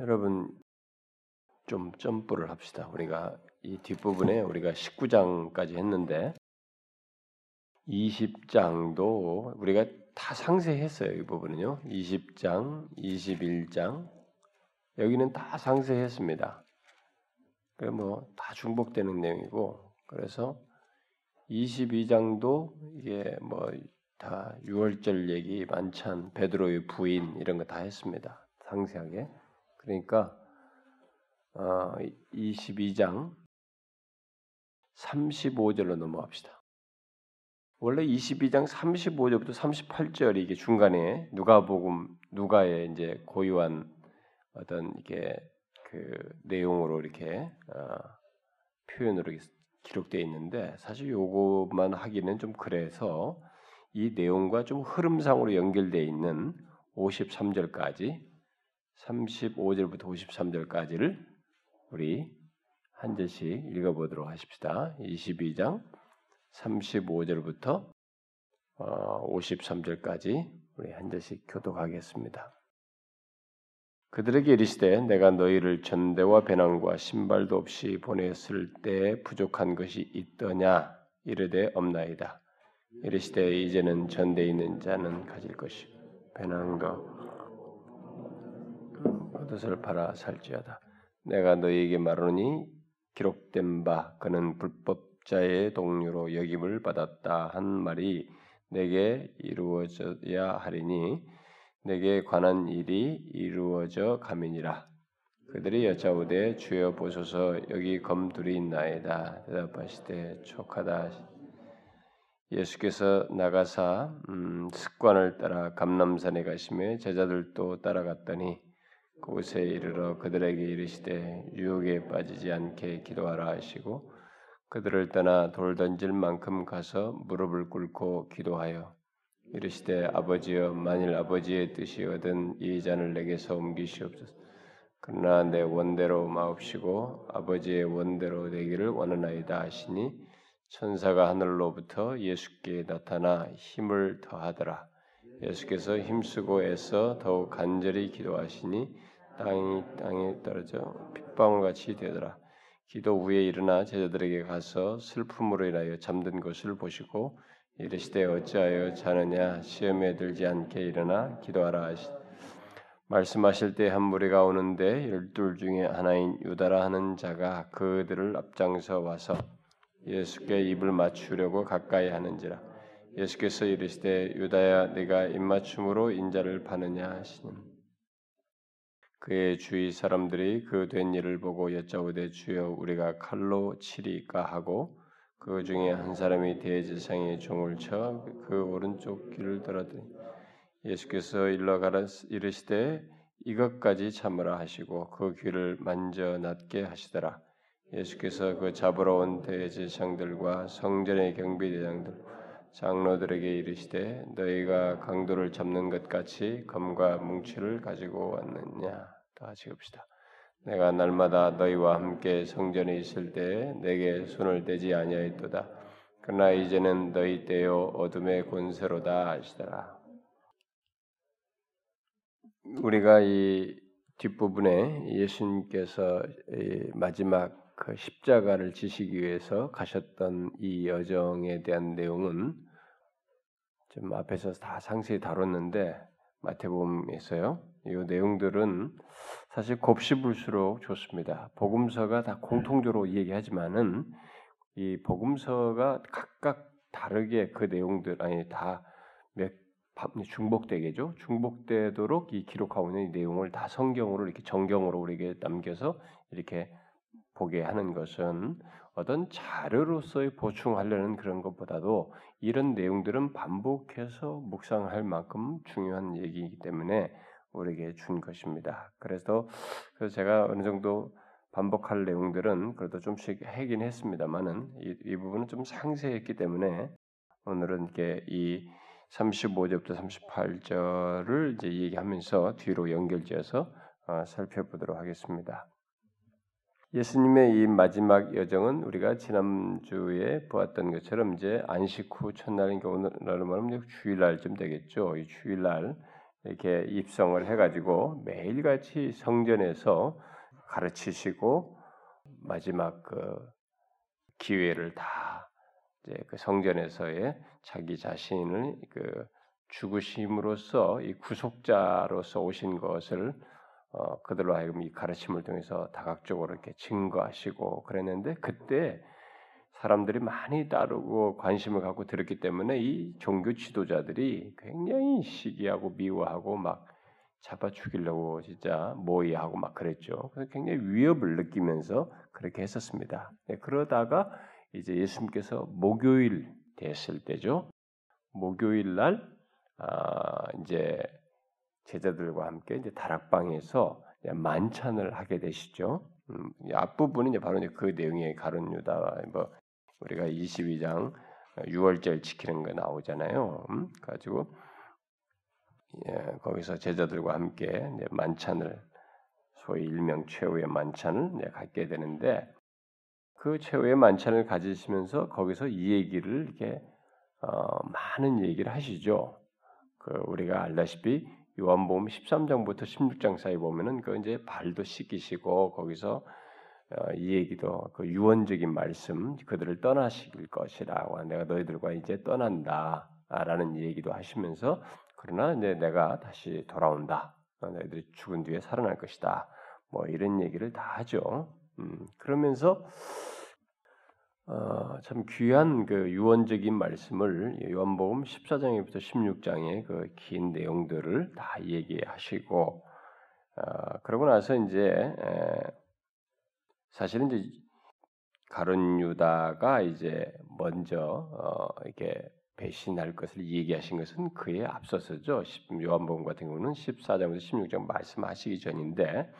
여러분 좀 점프를 합시다. 우리가 이 뒷부분에 우리가 19장까지 했는데 20장도 우리가 다 상세했어요. 이 부분은요. 20장, 21장 여기는 다 상세했습니다. 그 뭐다 중복되는 내용이고 그래서 22장도 이게 뭐다 6월절 얘기, 만찬, 베드로의 부인 이런 거 다 했습니다. 상세하게. 그러니까 어, 22장 35절로 넘어갑시다. 원래 22장 35절부터 38절이 이게 중간에 누가복음 누가의 이제 고유한 어떤 이게 그 내용으로 이렇게 어, 표현으로 기록되어 있는데 사실 요것만 하기는 좀 그래서 이 내용과 좀 흐름상으로 연결되어 있는 53절까지 35절부터 53절까지를 우리 한 절씩 읽어보도록 하십시다. 22장 35절부터 53절까지 우리 한 절씩 교독하겠습니다. 그들에게 이르시되 내가 너희를 전대와 배낭과 신발도 없이 보냈을 때 부족한 것이 있더냐 이르되 없나이다. 이르시되 이제는 전대 있는 자는 가질 것이 배낭 도 겉옷을 팔아 살지어다. 내가 너희에게 말하노니 기록된 바 그는 불법자의 동료로 여김을 받았다 한 말이 내게 이루어져야 하리니 내게 관한 일이 이루어져 가민이라. 그들이 여짜오되 주여 보소서 여기 검둘이 있나이다. 대답하시되 촉하다. 예수께서 나가사 음, 습관을 따라 감남산에 가시며 제자들도 따라갔더니 그곳에 이르러 그들에게 이르시되 유혹에 빠지지 않게 기도하라 하시고 그들을 떠나 돌 던질 만큼 가서 무릎을 꿇고 기도하여 이르시되 아버지여 만일 아버지의 뜻이거든 이 잔을 내게서 옮기시옵소서. 그러나 내 원대로 마옵시고 아버지의 원대로 되기를 원하나이다 하시니 천사가 하늘로부터 예수께 나타나 힘을 더하더라. 예수께서 힘쓰고 애써 더욱 간절히 기도하시니 땅이 땅에 떨어져 핏방울같이 되더라. 기도 후에 일어나 제자들에게 가서 슬픔으로 인하여 잠든 것을 보시고 이르시되 어찌하여 자느냐? 시험에 들지 않게 일어나 기도하라 하시. 말씀하실 때 한 무리가 오는데 열둘 중에 하나인 유다라 하는 자가 그들을 앞장서 와서 예수께 입을 맞추려고 가까이 하는지라. 예수께서 이르시되 유다야 네가 입맞춤으로 인자를 파느냐 하시니 그의 주위 사람들이 그 된 일을 보고 여짜오되 주여 우리가 칼로 치리까 하고 그 중에 한 사람이 대제사장의 종을 쳐 그 오른쪽 귀를 들었더니 예수께서 일러 가라 이르시되 이것까지 참으라 하시고 그 귀를 만져 낫게 하시더라. 예수께서 그 잡으러 온 대제사장들과 성전의 경비대장들 장로들에게 이르시되 너희가 강도를 잡는 것 같이 검과 뭉치를 가지고 왔느냐 다 같이 읍시다. 내가 날마다 너희와 함께 성전에 있을 때 내게 손을 대지 아니하였도다. 그러나 이제는 너희 때요 어둠의 권세로다 하시더라. 우리가 이 뒷부분에 예수님께서 마지막 그 십자가를 지시기 위해서 가셨던 이 여정에 대한 내용은 좀 앞에서 다 상세히 다뤘는데 마태복음에서요. 이 내용들은 사실 곱씹을수록 좋습니다. 복음서가 다 공통적으로 얘기하지만은 이 복음서가 각각 다르게 그 내용들 아니 다몇 중복되겠죠. 중복되도록 이 기록하고 있는 이 내용을 다 성경으로 이렇게 정경으로 우리에게 남겨서 이렇게 보게 하는 것은 어떤 자료로서의 보충하려는 그런 것보다도 이런 내용들은 반복해서 묵상할 만큼 중요한 얘기이기 때문에 우리에게 준 것입니다. 그래서, 그래서 제가 어느 정도 반복할 내용들은 그래도 좀씩 하긴 했습니다만은 이, 이 부분은 좀 상세했기 때문에 오늘은 이렇게 이 35절부터 38절을 이제 얘기하면서 뒤로 연결지어서 어, 살펴보도록 하겠습니다. 예수님의 이 마지막 여정은 우리가 지난주에 보았던 것처럼 이제 안식 후 첫날인 오늘날로 말하면 주일날쯤 되겠죠. 이 주일날 이렇게 입성을 해가지고 매일같이 성전에서 가르치시고 마지막 그 기회를 다 이제 그 성전에서의 자기 자신을 그 죽으심으로써 이 구속자로서 오신 것을 어, 그들로 하여금 이 가르침을 통해서 다각적으로 이렇게 증거하시고 그랬는데 그때 사람들이 많이 따르고 관심을 갖고 들었기 때문에 이 종교 지도자들이 굉장히 시기하고 미워하고 막 잡아 죽이려고 진짜 모의하고 막 그랬죠. 그래서 굉장히 위협을 느끼면서 그렇게 했었습니다. 네, 그러다가 이제 예수님께서 목요일 됐을 때죠. 목요일 날 아, 이제 제자들과 함께 이제 다락방에서 만찬을 하게 되시죠. 음, 앞부분은 이제 바로 이제 그 내용의 가론 유다 뭐 우리가 22장 6월절 지키는 거 나오잖아요. 음? 가지고 예, 거기서 제자들과 함께 만찬을 소위 일명 최후의 만찬을 갖게 되는데 그 최후의 만찬을 가지시면서 거기서 이 얘기를 이렇게 어, 많은 얘기를 하시죠. 그 우리가 알다시피 요한복음 13장부터 16장 사이 보면은 그 이제 발도 씻기시고 거기서 어, 이 얘기도 그 유언적인 말씀 그들을 떠나실 것이라고 내가 너희들과 이제 떠난다라는 얘기도 하시면서 그러나 이제 내가 다시 돌아온다 어, 너희들이 죽은 뒤에 살아날 것이다 뭐 이런 얘기를 다 하죠. 음, 그러면서 어, 참 귀한 그 유언적인 말씀을 요한복음 14장에부터 16장의 그 긴 내용들을 다 얘기하시고 어, 그러고 나서 이제 에, 사실은 이제 가론 유다가 이제 먼저 어, 이렇게 배신할 것을 얘기하신 것은 그에 앞서서죠. 요한복음 같은 경우는 14장부터 16장 말씀하시기 전인데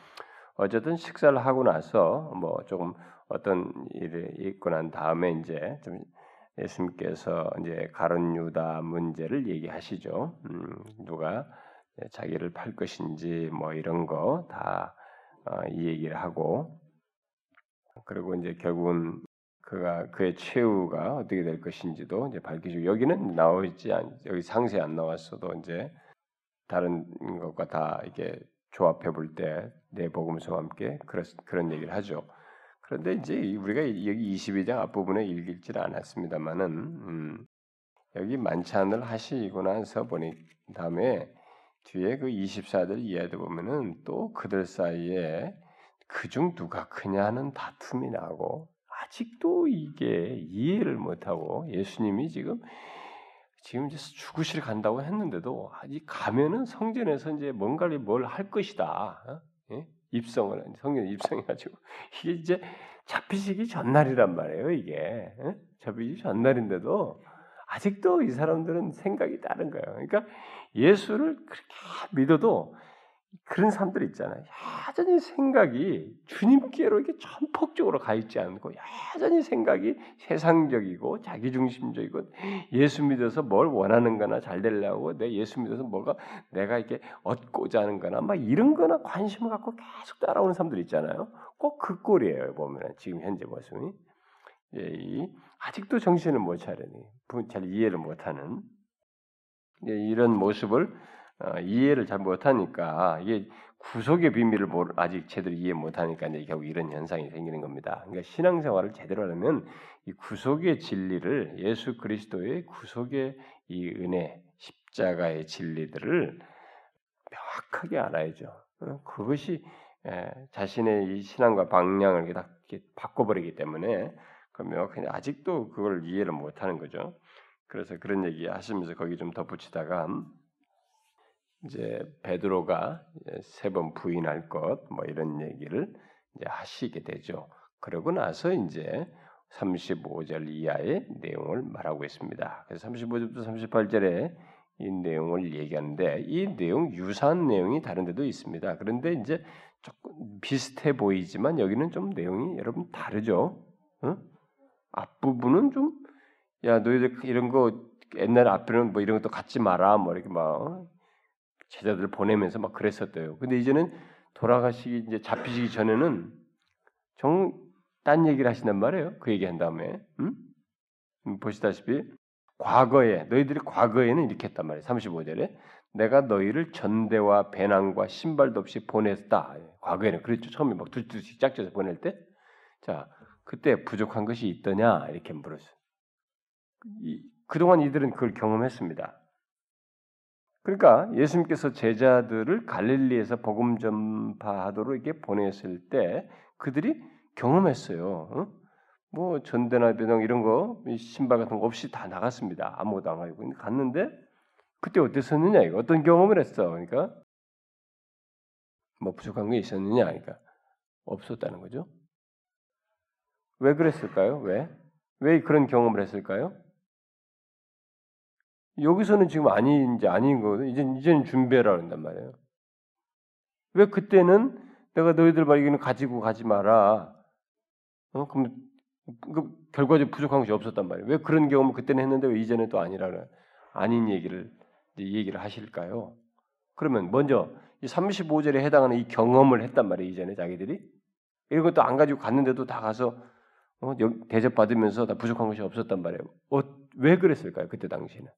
어쨌든 식사를 하고 나서 뭐 조금 어떤 일이 있고 난 다음에 이제 좀 예수님께서 이제 가론 유다 문제를 얘기하시죠. 음, 누가 자기를 팔 것인지 뭐 이런 거다 어, 이 얘기를 하고 그리고 이제 결국은 그가 그의 최후가 어떻게 될 것인지도 이제 밝히시고 여기는 나오지 않 여기 상세 안 나왔어도 이제 다른 것과 다 이게 조합해 볼 때 내 복음서와 함께 그런 그런 얘기를 하죠. 그런데 이제 우리가 여기 22장 앞부분에 읽지를 않았습니다만은 음, 여기 만찬을 하시고 나서 보니 다음에 뒤에 그 24절 이하도 보면은 또 그들 사이에 그중 누가 크냐는 다툼이 나고 아직도 이게 이해를 못하고 예수님이 지금 지금 이제 죽으실 간다고 했는데도 아직 가면은 성전에서 이제 뭔가를 뭘 할 것이다. 어? 예? 입성을 성전 입성해가지고 이게 이제 잡히시기 전날이란 말이에요. 이게 예? 잡히기 전날인데도 아직도 이 사람들은 생각이 다른 거예요. 그러니까 예수를 그렇게 믿어도 그런 사람들 있잖아요. 여전히 생각이 주님께로 이렇게 전폭적으로 가 있지 않고 여전히 생각이 세상적이고 자기중심적이고 예수 믿어서 뭘 원하는거나 잘 되려고 내 예수 믿어서 뭐가 내가 이렇게 얻고자 하는거나 막 이런거나 관심을 갖고 계속 따라오는 사람들 있잖아요. 꼭 그 꼴이에요. 보면 지금 현재 모습이 예, 이 아직도 정신을 못 차리니 잘 이해를 못하는 예, 이런 모습을 어, 이해를 잘 못하니까 이게 구속의 비밀을 아직 제대로 이해 못하니까 이제 결국 이런 현상이 생기는 겁니다. 그러니까 신앙생활을 제대로 하려면 이 구속의 진리를 예수 그리스도의 구속의 이 은혜 십자가의 진리들을 명확하게 알아야죠. 어, 그것이 자신의 이 신앙과 방향을 다 바꿔버리기 때문에 그러면 그냥 아직도 그걸 이해를 못하는 거죠. 그래서 그런 얘기 하시면서 거기 좀 덧붙이다가 이제 베드로가 세 번 부인할 것 뭐 이런 얘기를 이제 하시게 되죠. 그러고 나서 이제 35절 이하의 내용을 말하고 있습니다. 그래서 35절부터 38절에 이 내용을 얘기하는데 이 내용 유사한 내용이 다른 데도 있습니다. 그런데 이제 조금 비슷해 보이지만 여기는 좀 내용이 여러분 다르죠. 응? 앞부분은 좀 야 너희들 이런 거 옛날 앞에는 뭐 이런 것도 갖지 마라 뭐 이렇게 막 제자들 보내면서 막 그랬었대요. 근데 이제는 돌아가시기 이제 잡히시기 전에는 정딴 얘기를 하신단 말이에요. 그 얘기한 다음에 음? 음 보시다시피 과거에 너희들이 과거에는 이렇게 했단 말이에요. 35절에 내가 너희를 전대와 배낭과 신발도 없이 보냈다. 과거에는 그랬죠. 처음에 막 둘둘씩 짝져서 보낼 때. 자, 그때 부족한 것이 있더냐? 이렇게 물었어요. 그동안 이들은 그걸 경험했습니다. 그러니까 예수님께서 제자들을 갈릴리에서 복음 전파하도록 이렇게 보냈을 때 그들이 경험했어요. 어? 뭐 전대나 배낭 이런 거 신발 같은 거 없이 다 나갔습니다. 아무것도 안 가지고 갔는데 그때 어땠었느냐 이거 어떤 경험을 했어. 그러니까 뭐 부족한 게 있었느냐 그러니까 없었다는 거죠. 왜 그랬을까요? 왜? 왜 그런 경험을 했을까요? 여기서는 지금 아니 이제 아닌 거거든. 이제 이제는 준비해라 그런단 말이에요. 왜 그때는 내가 너희들 말기는 가지고 가지 마라. 어? 그럼 그 결과적으로 부족한 것이 없었단 말이에요. 왜 그런 경험을 그때는 했는데 왜 이제는 또 아니라 아닌 얘기를 얘기를 하실까요? 그러면 먼저 이 35절에 해당하는 이 경험을 했단 말이에요. 이전에 자기들이 이런 것도 안 가지고 갔는데도 다 가서 어, 대접 받으면서 다 부족한 것이 없었단 말이에요. 어, 왜 그랬을까요? 그때 당시에는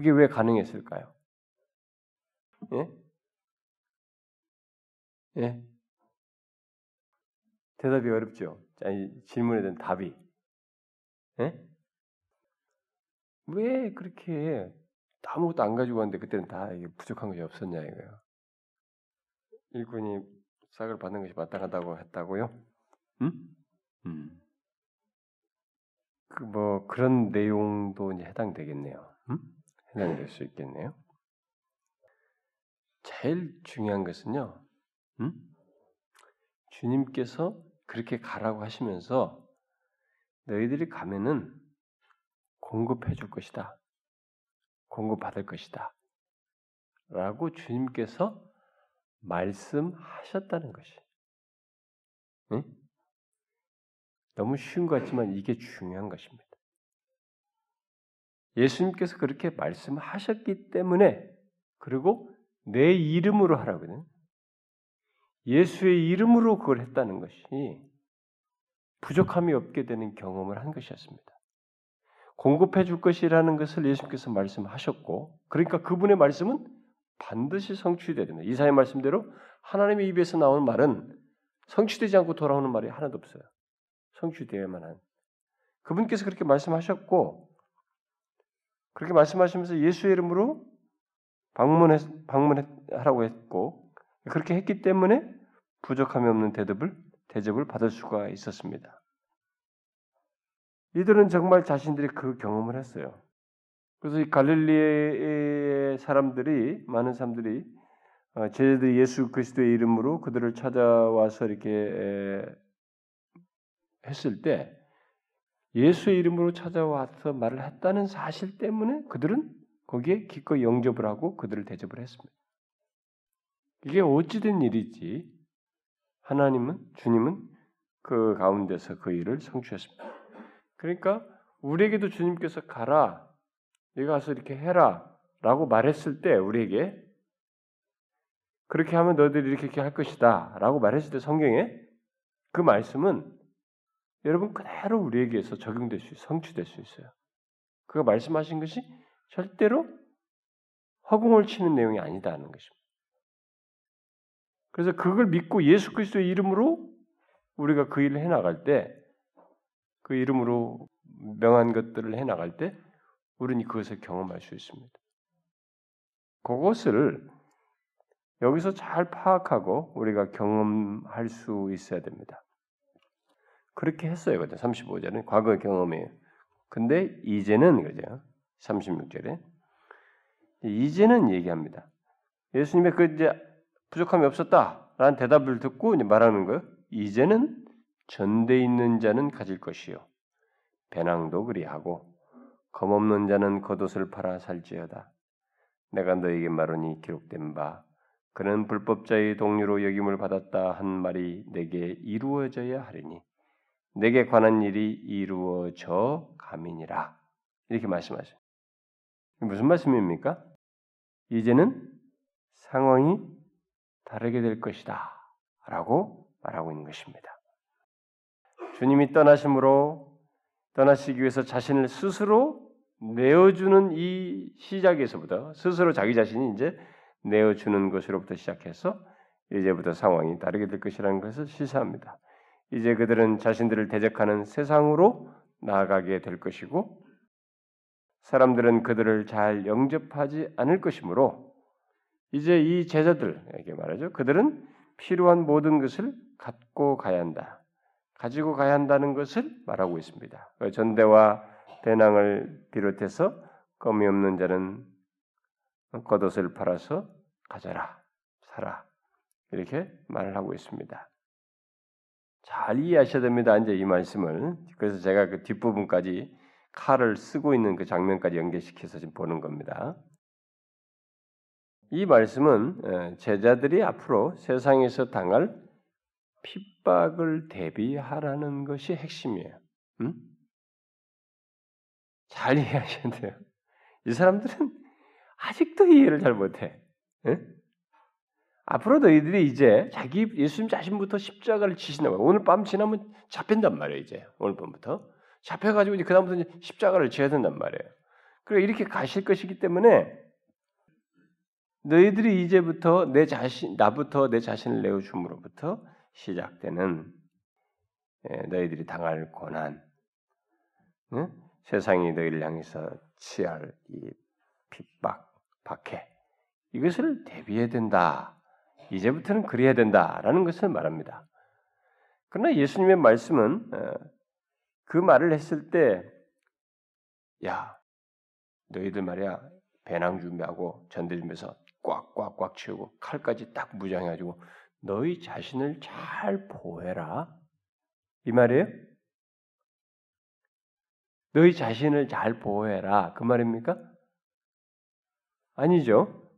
그게 왜 가능했을까요? 예? 예? 대답이 어렵죠. 아니, 질문에 대한 답이. 예? 왜 그렇게 아무것도 안 가지고 왔는데 그때는 다 부족한 것이 없었냐 이거예요. 일꾼이 싹을 받는 것이 마땅하다고 했다고요? 음? 음. 그 뭐 그런 내용도 이제 해당되겠네요. 음? 해당될 수 있겠네요. 제일 중요한 것은요. 음? 주님께서 그렇게 가라고 하시면서 너희들이 가면은 공급해 줄 것이다. 공급받을 것이다. 라고 주님께서 말씀하셨다는 것이. 응? 너무 쉬운 것 같지만 이게 중요한 것입니다. 예수님께서 그렇게 말씀하셨기 때문에 그리고 내 이름으로 하라거든. 예수의 이름으로 그걸 했다는 것이 부족함이 없게 되는 경험을 한 것이었습니다. 공급해 줄 것이라는 것을 예수님께서 말씀하셨고, 그러니까 그분의 말씀은 반드시 성취되어야 됩니다. 이사의 말씀대로 하나님의 입에서 나오는 말은 성취되지 않고 돌아오는 말이 하나도 없어요. 성취되어야만 한. 그분께서 그렇게 말씀하셨고, 그렇게 말씀하시면서 예수의 이름으로 방문해, 방문하라고 했고, 그렇게 했기 때문에 부족함이 없는 대접을, 대접을 받을 수가 있었습니다. 이들은 정말 자신들이 그 경험을 했어요. 그래서 이 갈릴리의 사람들이 많은 사람들이 어, 제자들이 예수 그리스도의 이름으로 그들을 찾아와서 이렇게 했을 때 예수의 이름으로 찾아와서 말을 했다는 사실 때문에 그들은 거기에 기꺼이 영접을 하고 그들을 대접을 했습니다. 이게 어찌된 일이지 하나님은 주님은 그 가운데서 그 일을 성취했습니다. 그러니까 우리에게도 주님께서 가라, 네가 가서 이렇게 해라라고 말했을 때 우리에게 그렇게 하면 너희들이 이렇게, 이렇게 할 것이다라고 말했을 때 성경에 그 말씀은 여러분 그대로 우리에게서 적용될 수, 성취될 수 있어요. 그가 말씀하신 것이 절대로 허공을 치는 내용이 아니다는 것입니다. 그래서 그걸 믿고 예수 그리스도의 이름으로 우리가 그 일을 해 나갈 때 그 이름으로 명한 것들을 해 나갈 때 우리는 그것을 경험할 수 있습니다. 그것을 여기서 잘 파악하고 우리가 경험할 수 있어야 됩니다. 그렇게 했어요. 35절은 과거의 경험이에요. 근데 이제는 그죠. 36절에 이제는 얘기합니다. 예수님의 그 이제 부족함이 없었다라는 대답을 듣고 이제 말하는 거예요. 이제는 전대 있는 자는 가질 것이요 배낭도 그리하고 검 없는 자는 겉옷을 팔아 살지어다. 내가 너에게 말하니 기록된 바 그는 불법자의 동료로 여김을 받았다 한 말이 내게 이루어져야 하리니 내게 관한 일이 이루어져 가민이라 이렇게 말씀하셔요. 무슨 말씀입니까? 이제는 상황이 다르게 될 것이다 라고 말하고 있는 것입니다. 주님이 떠나심으로 떠나시기 위해서 자신을 스스로 내어주는 이 시작에서부터 스스로 자기 자신이 이제 내어주는 것으로부터 시작해서 이제부터 상황이 다르게 될 것이라는 것을 시사합니다. 이제 그들은 자신들을 대적하는 세상으로 나아가게 될 것이고 사람들은 그들을 잘 영접하지 않을 것이므로 이제 이 제자들에게 말하죠. 그들은 필요한 모든 것을 갖고 가야 한다. 가지고 가야 한다는 것을 말하고 있습니다. 전대와 배낭을 비롯해서 껌이 없는 자는 겉옷을 팔아서 가져라, 사라 이렇게 말을 하고 있습니다. 잘 이해하셔야 됩니다. 이제 이 말씀을 그래서 제가 그 뒷부분까지 칼을 쓰고 있는 그 장면까지 연결시켜서 지금 보는 겁니다. 이 말씀은 제자들이 앞으로 세상에서 당할 핍박을 대비하라는 것이 핵심이에요. 음? 잘 이해하셔야 돼요. 이 사람들은 아직도 이해를 잘 못해. 에? 앞으로 너희들이 이제 자기 예수님 자신부터 십자가를 지신다고 오늘 밤 지나면 잡힌단 말이에요. 이제 오늘 밤부터 잡혀가지고 이제 그 다음부터 십자가를 지어야 된단 말이에요. 그리고 이렇게 가실 것이기 때문에 너희들이 이제부터 내 자신 나부터 내 자신을 내어 줌으로부터 시작되는 예, 너희들이 당할 고난, 세상이 너희를 향해서 취할 이 핍박, 박해 이것을 대비해야 된다. 이제부터는 그래야 된다라는 것을 말합니다. 그러나 예수님의 말씀은 어, 그 말을 했을 때, 야, 너희들 말이야 배낭 준비하고 전대 준비해서 꽉꽉꽉 채우고 칼까지 딱 무장해가지고 너희 자신을 잘 보호해라 이 말이에요? 너희 자신을 잘 보호해라 그 말입니까? 아니죠.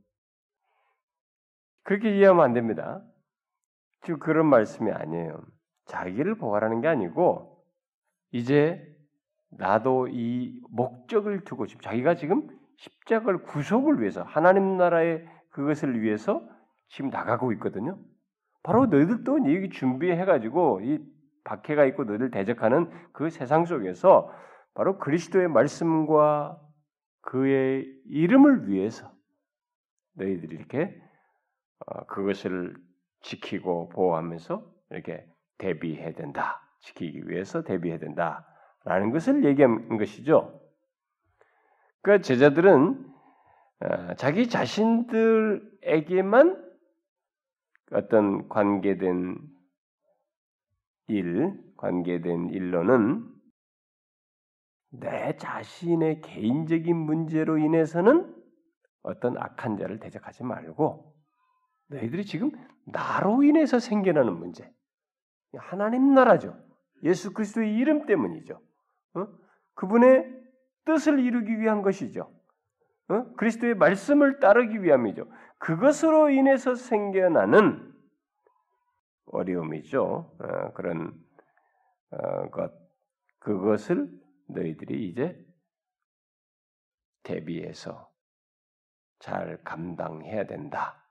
그렇게 이해하면 안 됩니다. 지금 그런 말씀이 아니에요. 자기를 보호하라는 게 아니고 이제 나도 이 목적을 두고 지금 자기가 지금 십자가를 구속을 위해서 하나님 나라의 그것을 위해서 지금 나가고 있거든요. 바로 너희들도 이 준비해가지고 이 박해가 있고 너희들 대적하는 그 세상 속에서 바로 그리스도의 말씀과 그의 이름을 위해서 너희들이 이렇게 어, 그것을 지키고 보호하면서 이렇게 대비해야 된다. 지키기 위해서 대비해야 된다라는 것을 얘기한 것이죠. 그러니까 제자들은 어, 자기 자신들에게만 어떤 관계된 일, 관계된 일로는 내 자신의 개인적인 문제로 인해서는 어떤 악한 자를 대적하지 말고 너희들이 지금 나로 인해서 생겨나는 문제, 하나님 나라죠. 예수 그리스도의 이름 때문이죠. 어? 그분의 뜻을 이루기 위한 것이죠. 어? 그리스도의 말씀을 따르기 위함이죠. 그것으로 인해서 생겨나는 어려움이죠. 어, 그런 어, 것 그것을 너희들이 이제 대비해서 잘 감당해야 된다.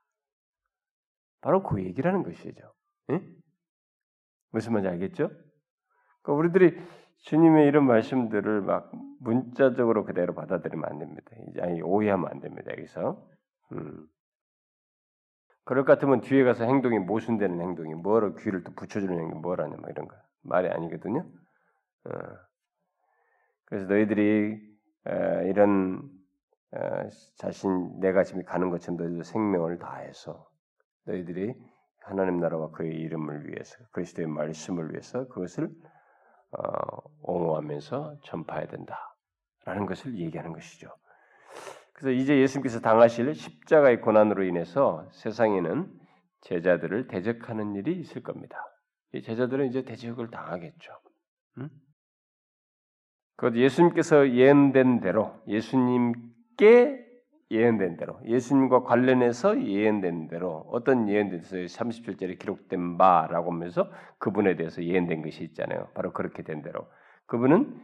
바로 그 얘기라는 것이죠. 응? 무슨 말인지 알겠죠? 그러니까 우리들이 주님의 이런 말씀들을 막 문자적으로 그대로 받아들이면 안 됩니다. 아니 오해하면 안 됩니다. 여기서 음. 그럴 것 같으면 뒤에 가서 행동이 모순되는 행동이 뭐로 귀를 또 붙여주는 행동 뭐라냐 뭐 이런 거 말이 아니거든요. 어. 그래서 너희들이 에, 이런 에, 자신 내가 지금 가는 것처럼 너희들 생명을 다해서 너희들이 하나님 나라와 그의 이름을 위해서 그리스도의 말씀을 위해서 그것을 어, 옹호하면서 전파해야 된다라는 것을 얘기하는 것이죠. 그래서 이제 예수님께서 당하실 십자가의 고난으로 인해서 세상에는 제자들을 대적하는 일이 있을 겁니다. 이 제자들은 이제 대적을 당하겠죠. 음? 그 예수님께서 예언된 대로 예수님께 예언된 대로 예수님과 관련해서 예언된 대로 어떤 예언돼서 37절에 기록된 바라고 하면서 그분에 대해서 예언된 것이 있잖아요. 바로 그렇게 된 대로 그분은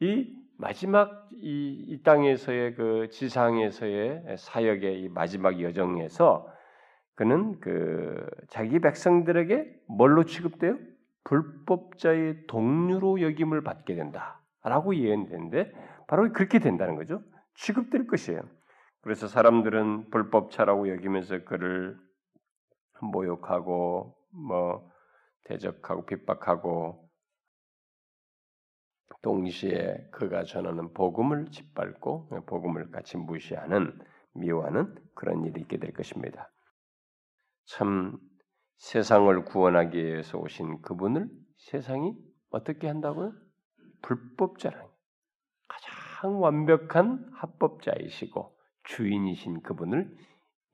이 마지막 이, 이 땅에서의 그 지상에서의 사역의 이 마지막 여정에서 그는 그 자기 백성들에게 뭘로 취급돼요? 불법자의 동료로 여김을 받게 된다라고 예언되는데 바로 그렇게 된다는 거죠. 취급될 것이에요. 그래서 사람들은 불법차라고 여기면서 그를 모욕하고 뭐 대적하고 핍박하고 동시에 그가 전하는 복음을 짓밟고 복음을 같이 무시하는 미워하는 그런 일이 있게 될 것입니다. 참 세상을 구원하기 위해서 오신 그분을 세상이 어떻게 한다고요? 불법자라 가장 완벽한 합법자이시고 주인이신 그분을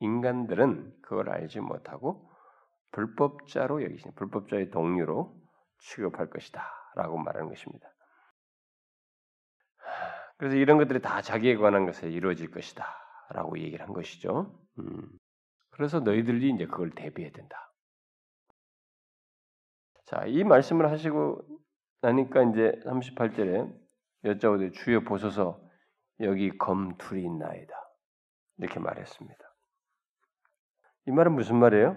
인간들은 그걸 알지 못하고 불법자로 여기신 불법자의 동료로 취급할 것이다라고 말하는 것입니다. 그래서 이런 것들이 다 자기에 관한 것에 이루어질 것이다라고 얘기를 한 것이죠. 음. 그래서 너희들이 이제 그걸 대비해야 된다. 자, 이 말씀을 하시고 나니까 이제 38절에 여짜오되 주여 보소서 여기 검 둘이 있나이다. 이렇게 말했습니다. 이 말은 무슨 말이에요?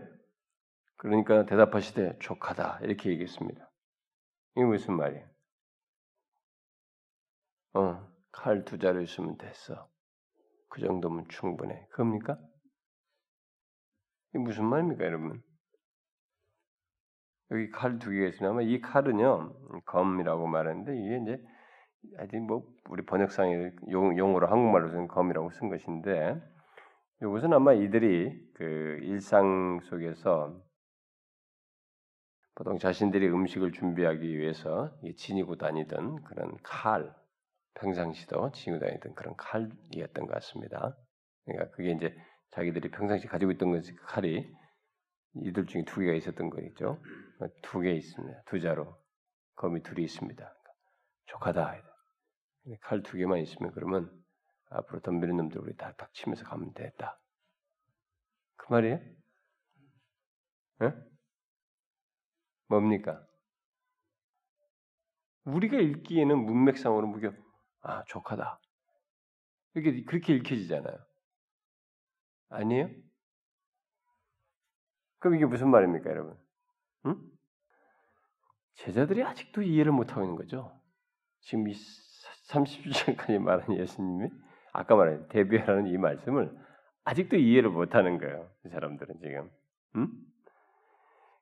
그러니까 대답하시되 족하다 이렇게 얘기했습니다. 이게 무슨 말이에요? 어, 칼 두 자루 있으면 됐어. 그 정도면 충분해. 그겁니까? 이게 무슨 말입니까, 여러분? 여기 칼 두 개가 있으면 이 칼은요 검이라고 말하는데 이게 이제 아직 뭐 우리 번역상의 용, 어로 한국말로서는 검이라고 쓴 것인데 이것은 아마 이들이 그 일상 속에서 보통 자신들이 음식을 준비하기 위해서 지니고 다니던 그런 칼, 평상시도 지니고 다니던 그런 칼이었던 것 같습니다. 그러니까 그게 이제 자기들이 평상시 가지고 있던 것이 그 칼이 이들 중에 두 개가 있었던 거겠죠. 두 개 있습니다. 두 자로 검이 둘이 있습니다. 족하다. 칼 두 개만 있으면 그러면 앞으로 덤비는 놈들 우리 다 닥치면서 가면 됐다. 그 말이에요? 예? 뭡니까? 우리가 읽기에는 문맥상으로 무겨 아 족하다. 이렇게 그렇게 읽혀지잖아요. 아니에요? 그럼 이게 무슨 말입니까, 여러분? 응? 제자들이 아직도 이해를 못하고 있는 거죠. 지금 이 30주전까지 말한 예수님이 아까 말한 데뷔하라는 이 말씀을 아직도 이해를 못하는 거예요. 이 사람들은 지금. 응?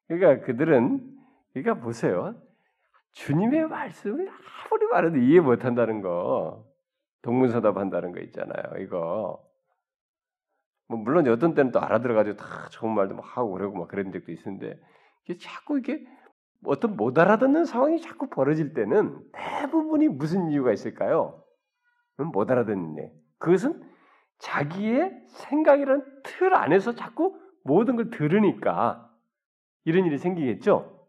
그러니까 그들은 그러니까 보세요. 주님의 말씀을 아무리 말해도 이해 못한다는 거, 동문서답한다는 거 있잖아요. 이거 뭐 물론 어떤 때는 또 알아들어가지고 다 좋은 말도 막 하고 그러고 막 그런 적도 있는데 이게 자꾸 이게 어떤 못 알아듣는 상황이 자꾸 벌어질 때는 대부분이 무슨 이유가 있을까요? 못 알아듣는 일. 그것은 자기의 생각이라는 틀 안에서 자꾸 모든 걸 들으니까 이런 일이 생기겠죠.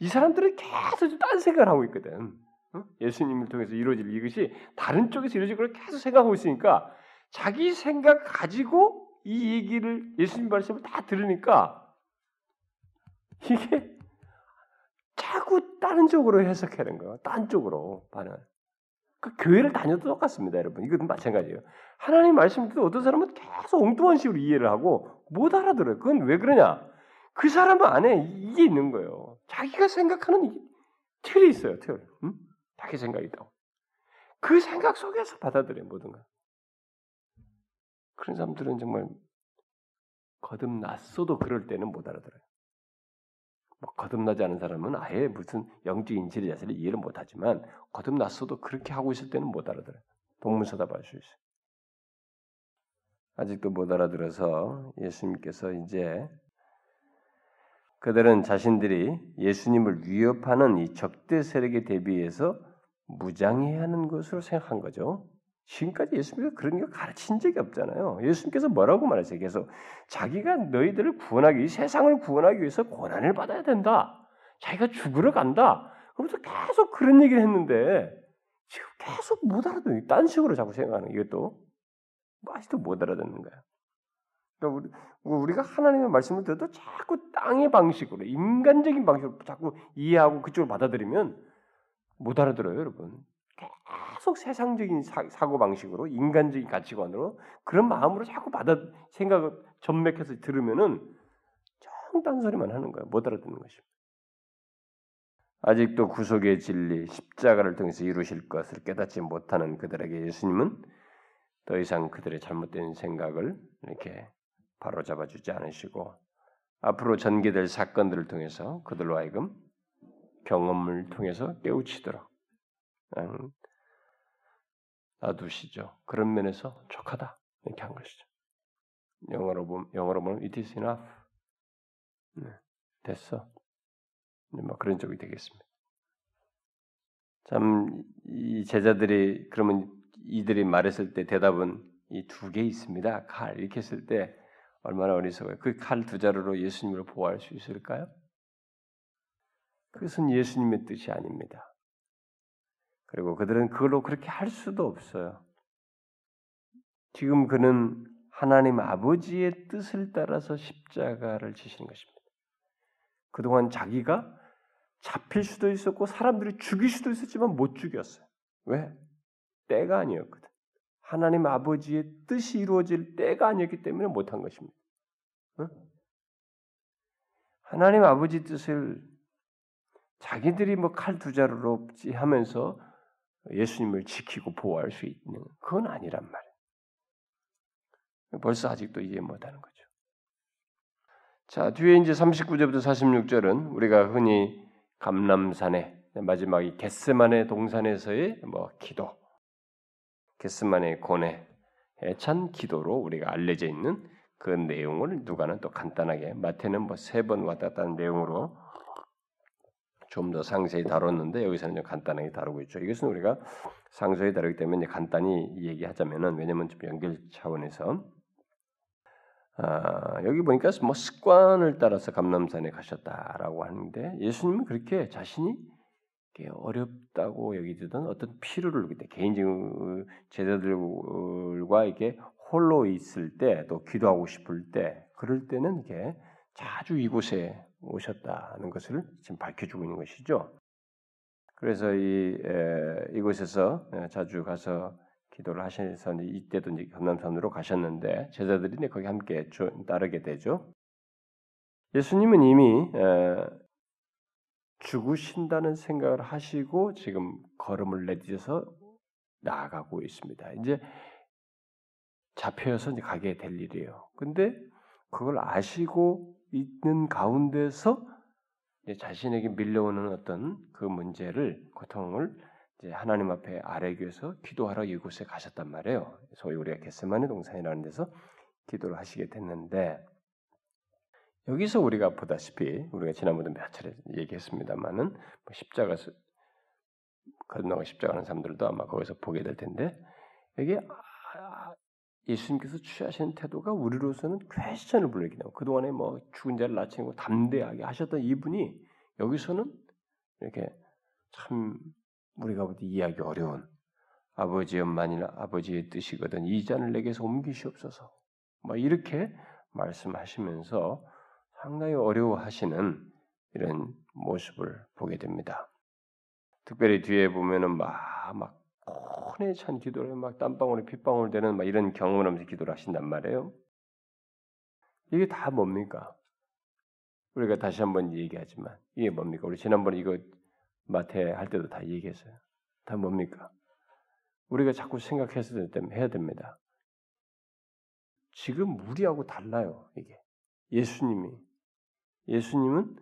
이 사람들은 계속 딴 생각을 하고 있거든. 예수님을 통해서 이루어질 이것이 다른 쪽에서 이루어질 걸 계속 생각하고 있으니까 자기 생각 가지고 이 얘기를 예수님 말씀을 다 들으니까 이게 자꾸 다른 쪽으로 해석하는 거예요. 딴 쪽으로 반응. 그 교회를 다녀도 똑같습니다, 여러분. 이것도 마찬가지예요. 하나님 말씀 듣도 어떤 사람은 계속 엉뚱한 식으로 이해를 하고 못 알아들어요. 그건 왜 그러냐? 그 사람 안에 이게 있는 거예요. 자기가 생각하는 틀이 있어요, 틀. 응? 자기 생각이 있다고. 그 생각 속에서 받아들여요, 모든 걸. 그런 사람들은 정말 거듭났어도 그럴 때는 못 알아들어요. 뭐 거듭나지 않은 사람은 아예 무슨 영적인 진리 자체를 이해를 못하지만 거듭났어도 그렇게 하고 있을 때는 못 알아들어요. 동문서답할 수 있어요. 아직도 못 알아들어서 예수님께서 이제 그들은 자신들이 예수님을 위협하는 이 적대 세력에 대비해서 무장해야 하는 것으로 생각한 거죠. 지금까지 예수님께서 그런 걸 가르친 적이 없잖아요. 예수님께서 뭐라고 말하세요? 계속 자기가 너희들을 구원하기, 세상을 구원하기 위해서 고난을 받아야 된다. 자기가 죽으러 간다. 그러면서 계속 그런 얘기를 했는데 지금 계속 못 알아듣는, 딴 식으로 자꾸 생각하는 이것도 뭐 아직도 못 알아듣는 거야. 그러니까 우리, 가 하나님의 말씀을 들어도 자꾸 땅의 방식으로, 인간적인 방식으로 자꾸 이해하고 그쪽을 받아들이면 못 알아들어요, 여러분. 계속 세상적인 사, 고 방식으로 인간적인 가치관으로 그런 마음으로 자꾸 받아 생각을 전맥해서 들으면은 정딴 소리만 하는 거야. 못 알아듣는 것입니다. 아직도 구속의 진리, 십자가를 통해서 이루실 것을 깨닫지 못하는 그들에게 예수님은 더 이상 그들의 잘못된 생각을 이렇게 바로잡아 주지 않으시고 앞으로 전개될 사건들을 통해서 그들로 하여금 경험을 통해서 깨우치도록 놔두시죠. 그런 면에서 족하다 이렇게 한 것이죠. 영어로 보면 영어로 보면 it is enough. 네, 됐어. 네, 뭐 그런 쪽이 되겠습니다. 참 이 제자들이 그러면 이들이 말했을 때 대답은 이 두 개 있습니다. 칼 이렇게 했을 때 얼마나 어리석어요. 그 칼 두 자루로 예수님을 보호할 수 있을까요? 그것은 예수님의 뜻이 아닙니다. 그리고 그들은 그걸로 그렇게 할 수도 없어요. 지금 그는 하나님 아버지의 뜻을 따라서 십자가를 지시는 것입니다. 그동안 자기가 잡힐 수도 있었고 사람들이 죽일 수도 있었지만 못 죽였어요. 왜? 때가 아니었거든. 하나님 아버지의 뜻이 이루어질 때가 아니었기 때문에 못한 것입니다. 응? 하나님 아버지 뜻을 자기들이 뭐 칼 두 자루로 하면서 예수님을 지키고 보호할 수 있는 그건 아니란 말이에요. 벌써 아직도 이해 못하는 거죠. 자 뒤에 이제 39절부터 46절은 우리가 흔히 감람산에 마지막 이 겟세만의 동산에서의 뭐 기도, 겟세만의 고뇌, 애찬 기도로 우리가 알려져 있는 그 내용을 누가는 또 간단하게 마태는 뭐 세 번 왔다 갔다 하는 내용으로 좀 더 상세히 다뤘는데 여기서는 좀 간단하게 다루고 있죠. 이것은 우리가 상세히 다루기 때문에 간단히 얘기하자면은 왜냐면 좀 연결 차원에서 아, 여기 보니까 뭐 습관을 따라서 감남산에 가셨다라고 하는데 예수님은 그렇게 자신이 어렵다고 여기든 어떤 필요를 그때 개인적인 제자들과 이렇게 홀로 있을 때 또 기도하고 싶을 때 그럴 때는 이렇게 자주 이곳에 오셨다는 것을 지금 밝혀주고 있는 것이죠. 그래서 이 에, 이곳에서 자주 가서 기도를 하셔서 이때도 이제 감남산으로 가셨는데 제자들이 거기 함께 따르게 되죠. 예수님은 이미 에, 죽으신다는 생각을 하시고 지금 걸음을 내딛어서 나아가고 있습니다. 이제 잡혀서 이제 가게 될 일이에요. 근데 그걸 아시고 있는 가운데서 자신에게 밀려오는 어떤 그 문제를 고통을 하나님 앞에 아뢰기 위해서 기도하러 이곳에 가셨단 말이에요. 소위 우리가 겟세마네 동산이라는 데서 기도를 하시게 됐는데 여기서 우리가 보다시피 우리가 지난번에 몇 차례 얘기했습니다만은 뭐 십자가 건너가 십자가는 사람들도 아마 거기서 보게 될 텐데 이게 아, 예수님께서 취하시는 태도가 우리로서는 퀘스천을 불러기도 하고 그동안에 뭐 죽은 자를 낳치고 담대하게 하셨던 이분이 여기서는 이렇게 참 우리가 보기 이해하기 어려운 아버지의 만이나 아버지의 뜻이거든 이 잔을 내게서 옮기시옵소서 뭐 이렇게 말씀하시면서 상당히 어려워하시는 이런 모습을 보게 됩니다. 특별히 뒤에 보면은 막, 막 혼에 찬 기도를 막 땀방울에 핏방울 되는 막 이런 경험을 하면서 기도를 하신단 말이에요. 이게 다 뭡니까? 우리가 다시 한번 얘기하지만 이게 뭡니까? 우리 지난번에 이거 마태 할 때도 다 얘기했어요. 다 뭡니까? 우리가 자꾸 생각해서 해야 됩니다. 지금 우리하고 달라요. 이게 예수님이 예수님은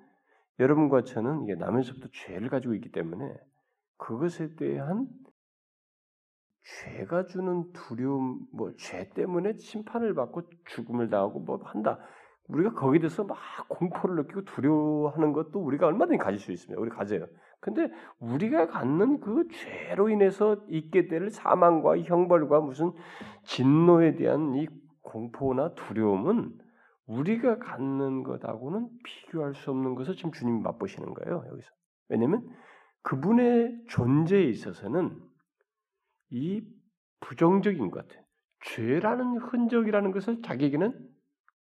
여러분과 저는 이게 나면서부터 죄를 가지고 있기 때문에 그것에 대한 죄가 주는 두려움, 뭐 죄 때문에 심판을 받고 죽음을 당하고 뭐 한다. 우리가 거기에 대해서 막 공포를 느끼고 두려워하는 것도 우리가 얼마든지 가질 수 있습니다. 우리 가져요. 근데 우리가 갖는 그 죄로 인해서 있게 될 사망과 형벌과 무슨 진노에 대한 이 공포나 두려움은 우리가 갖는 것하고는 비교할 수 없는 것을 지금 주님이 맛보시는 거예요. 여기서. 왜냐하면 그분의 존재에 있어서는 이 부정적인 것, 죄라는 흔적이라는 것을 자기에게는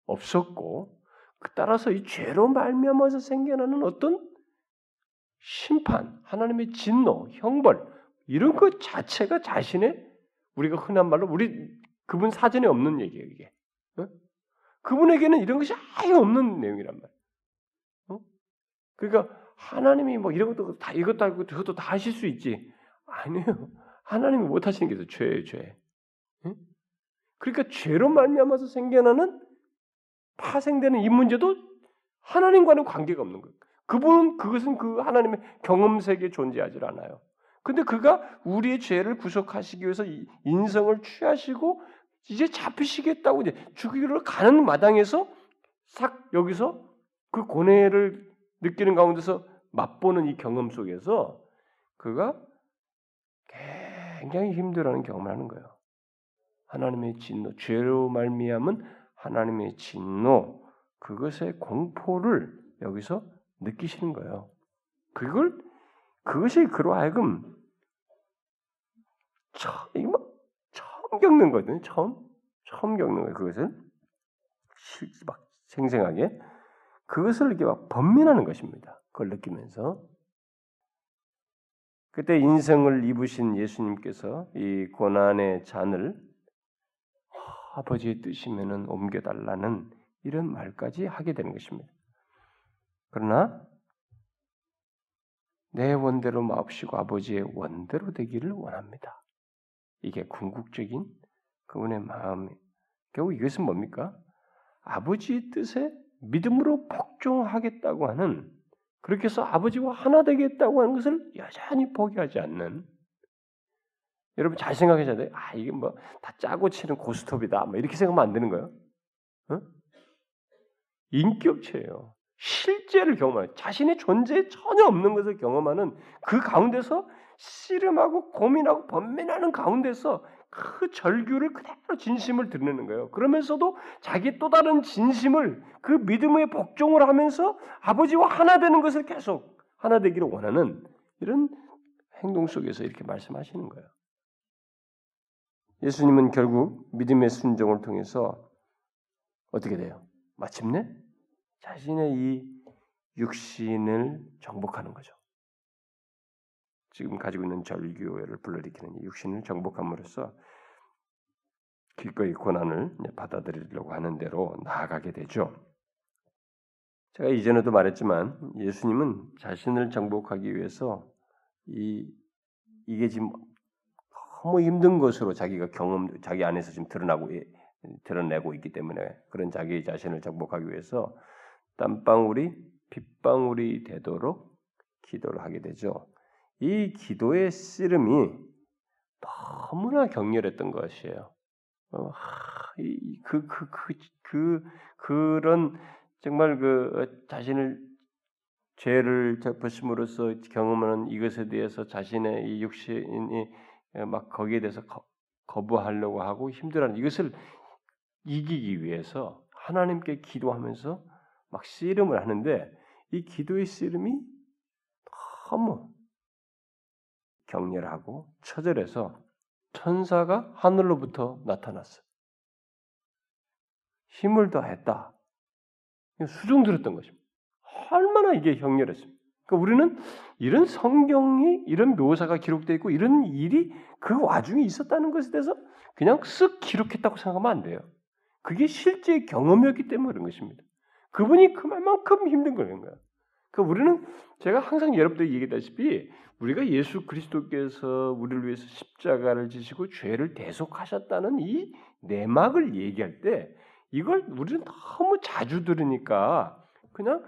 없었고, 그 따라서 이 죄로 말미암아서 생겨나는 어떤 심판, 하나님의 진노, 형벌 이런 것 자체가 자신의 우리가 흔한 말로 우리 그분 사전에 없는 얘기예요 이게. 어? 그분에게는 이런 것이 아예 없는 내용이란 말이에요. 어? 그러니까 하나님이 뭐 이런 것도 다 이것도 알고 저것도 다 하실 수 있지. 아니에요. 하나님이 못 하시는 게. 죄예요, 죄. 응? 그러니까 죄로 말미암아서 생겨나는 파생되는 이 문제도 하나님과는 관계가 없는 거예요. 그분은 그것은 그 하나님의 경험 세계에 존재하지 않아요. 근데 그가 우리의 죄를 구속하시기 위해서 인성을 취하시고 이제 잡히시겠다고 이제 죽이러 가는 마당에서 싹 여기서 그 고뇌를 느끼는 가운데서 맛보는 이 경험 속에서 그가 굉장히 힘들어하는 경험을 하는 거예요. 하나님의 진노, 죄로 말미암은 하나님의 진노, 그것의 공포를 여기서 느끼시는 거예요. 그걸 그것이 그로 하여금 처음 뭐 처음 겪는 거거든요. 처음 처음 겪는 거예요. 그것을 막 생생하게 그것을 이렇게 막 번민하는 것입니다. 그걸 느끼면서 그때 인생을 입으신 예수님께서 이 고난의 잔을 아버지의 뜻이면은 옮겨달라는 이런 말까지 하게 되는 것입니다. 그러나 내 원대로 마옵시고 아버지의 원대로 되기를 원합니다. 이게 궁극적인 그분의 마음이 결국 이것은 뭡니까? 아버지의 뜻에 믿음으로 복종하겠다고 하는 그렇게 해서 아버지와 하나 되겠다고 하는 것을 여전히 포기하지 않는 여러분 잘 생각하셔야 돼요. 아 이게 뭐 다 짜고 치는 고스톱이다. 뭐 이렇게 생각하면 안 되는 거예요. 어? 인격체예요. 실제를 경험하는 자신의 존재에 전혀 없는 것을 경험하는 그 가운데서 씨름하고 고민하고 번민하는 가운데서 그 절규를 그대로 진심을 드러내는 거예요. 그러면서도 자기 또 다른 진심을 그 믿음의 복종을 하면서 아버지와 하나 되는 것을 계속 하나 되기를 원하는 이런 행동 속에서 이렇게 말씀하시는 거예요. 예수님은 결국 믿음의 순종을 통해서 어떻게 돼요? 마침내 자신의 이 육신을 정복하는 거죠. 지금 가지고 있는 절규를 불러일으키는 육신을 정복함으로써 기꺼이 고난을 받아들이려고 하는 대로 나아가게 되죠. 제가 이전에도 말했지만 예수님은 자신을 정복하기 위해서 이 이게 지금 너무 힘든 것으로 자기가 경험 자기 안에서 지금 드러나고 드러내고 있기 때문에 그런 자기 자신을 정복하기 위해서 땀방울이 빗방울이 되도록 기도를 하게 되죠. 이 기도의 씨름이 너무나 격렬했던 것이에요. 어, 그, 그, 그, 그, 그런 정말 그 자신을 죄를 접으심으로써 경험하는 이것에 대해서 자신의 이 육신이 막 거기에 대해서 거, 부하려고 하고 힘들어하는 이것을 이기기 위해서 하나님께 기도하면서 막 씨름을 하는데 이 기도의 씨름이 너무 격렬하고 처절해서 천사가 하늘로부터 나타났어. 힘을 더했다. 수중 들었던 것입니다. 얼마나 이게 격렬했습니까? 그러니까 우리는 이런 성경이 이런 묘사가 기록되어 있고 이런 일이 그 와중에 있었다는 것에 대해서 그냥 쓱 기록했다고 생각하면 안 돼요. 그게 실제 경험이었기 때문에 그런 것입니다. 그분이 그만큼 힘든 거예요. 그 우리는 제가 항상 여러분들 얘기했다시피 우리가 예수 그리스도께서 우리를 위해서 십자가를 지시고 죄를 대속하셨다는 이 내막을 얘기할 때 이걸 우리는 너무 자주 들으니까 그냥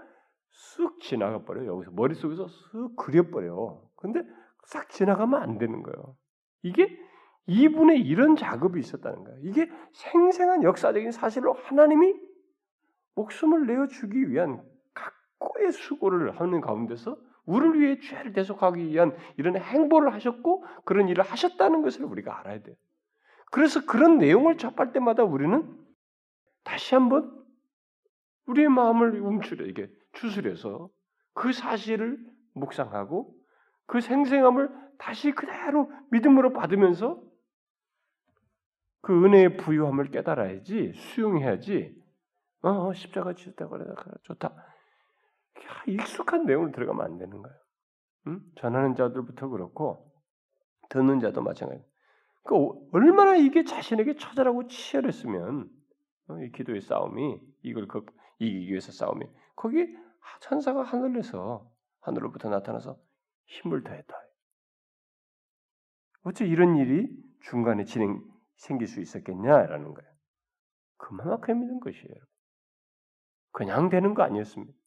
쓱 지나가 버려요. 여기서 머릿속에서 쓱 그려 버려. 근데 싹 지나가면 안 되는 거예요. 이게 이분의 이런 작업이 있었다는 거예요. 이게 생생한 역사적인 사실로 하나님이 목숨을 내어 주기 위한 각 고의 수고를 하는 가운데서 우리를 위해 죄를 대속하기 위한 이런 행보를 하셨고 그런 일을 하셨다는 것을 우리가 알아야 돼요. 그래서 그런 내용을 접할 때마다 우리는 다시 한번 우리의 마음을 움츠려 이게 추스려서 그 사실을 묵상하고 그 생생함을 다시 그대로 믿음으로 받으면서 그 은혜의 부유함을 깨달아야지 수용해야지 어, 어 십자가 지었다 그래 좋다 익숙한 내용을 들어가면 안 되는 거예요. 음? 전하는 자들부터 그렇고 듣는 자도 마찬가지. 그 얼마나 이게 자신에게 처절하고 치열했으면 어, 이 기도의 싸움이 이걸 이기기 위해서 싸움이 거기 천사가 하늘에서 하늘로부터 나타나서 힘을 더했다. 어째 이런 일이 중간에 진행 생길 수 있었겠냐라는 거예요. 그만큼 믿는 것이에요. 그냥 되는 거 아니었습니다.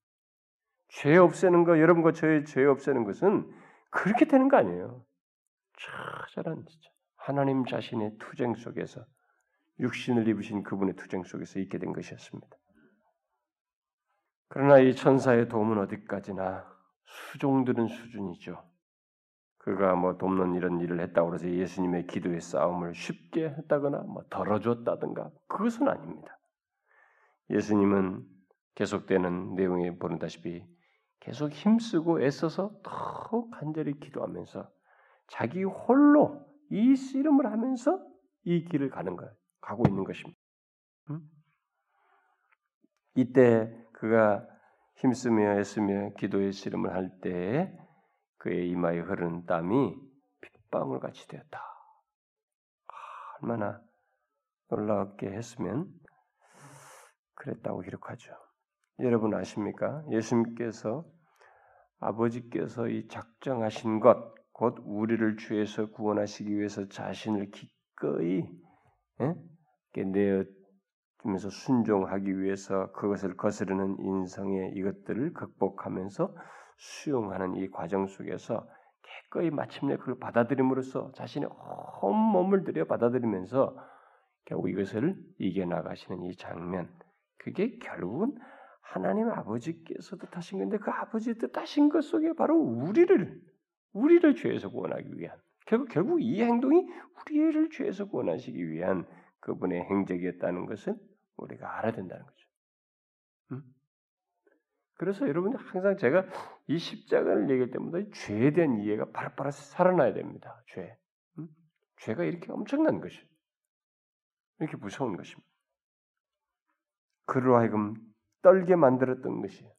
죄 없애는 거, 여러분과 저의 죄 없애는 것은 그렇게 되는 거 아니에요. 처절한 진짜 하나님 자신의 투쟁 속에서 육신을 입으신 그분의 투쟁 속에서 있게 된 것이었습니다. 그러나 이 천사의 도움은 어디까지나 수종드는 수준이죠. 그가 뭐 돕는 이런 일을 했다고 해서 예수님의 기도의 싸움을 쉽게 했다거나 뭐 덜어줬다든가 그것은 아닙니다. 예수님은 계속되는 내용에 보는다시피 계속 힘쓰고 애써서 더 간절히 기도하면서 자기 홀로 이 씨름을 하면서 이 길을 가는 거예요. 가고 있는 것입니다. 음? 이때 그가 힘쓰며 애쓰며 기도의 씨름을 할 때에 그의 이마에 흐르는 땀이 빗방울 같이 되었다. 아, 얼마나 놀랍게 했으면 그랬다고 기록하죠. 여러분 아십니까? 예수님께서 아버지께서 이 작정하신 것, 곧 우리를 죄에서 구원하시기 위해서 자신을 기꺼이 예? 내어주면서 순종하기 위해서 그것을 거스르는 인성의 이것들을 극복하면서 수용하는 이 과정 속에서 기꺼이 마침내 그걸 받아들임으로써 자신의 온 몸을 들여 받아들이면서 결국 이것을 이겨나가시는 이 장면, 그게 결국은 하나님 아버지께서 뜻하신 건데 그 아버지 뜻하신 것 속에 바로 우리를 우리를 죄에서 구원하기 위한 결국 결국 이 행동이 우리를 죄에서 구원하시기 위한 그분의 행적이었다는 것을 우리가 알아야 된다는 거죠. 음? 그래서 여러분 항상 제가 이 십자가를 얘기할 때마다 죄에 대한 이해가 바로바로 살아나야 됩니다. 죄. 음? 죄가 이렇게 엄청난 것이 이렇게 무서운 것입니다. 그로 하여금 떨게 만들었던 것이에요.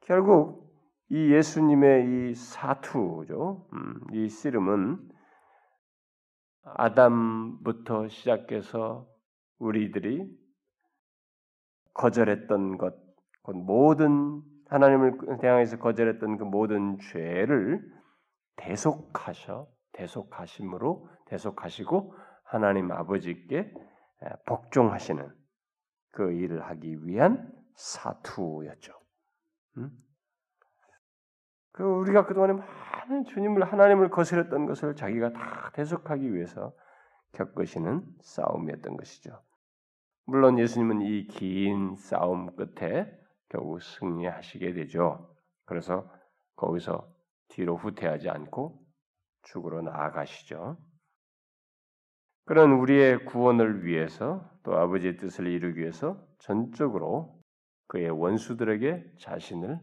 결국 이 예수님의 이 사투죠, 음, 이 씨름은 아담부터 시작해서 우리들이 거절했던 것, 곧 모든 하나님을 대항해서 거절했던 그 모든 죄를 대속하셔, 대속하심으로 대속하시고 하나님 아버지께 복종하시는 그 일을 하기 위한 사투였죠. 음? 그 우리가 그동안에 많은 주님을 하나님을 거스렸던 것을 자기가 다 대속하기 위해서 겪으시는 싸움이었던 것이죠. 물론 예수님은 이 긴 싸움 끝에 결국 승리하시게 되죠. 그래서 거기서 뒤로 후퇴하지 않고 죽으러 나아가시죠. 그런 우리의 구원을 위해서 또 아버지의 뜻을 이루기 위해서 전적으로 그의 원수들에게 자신을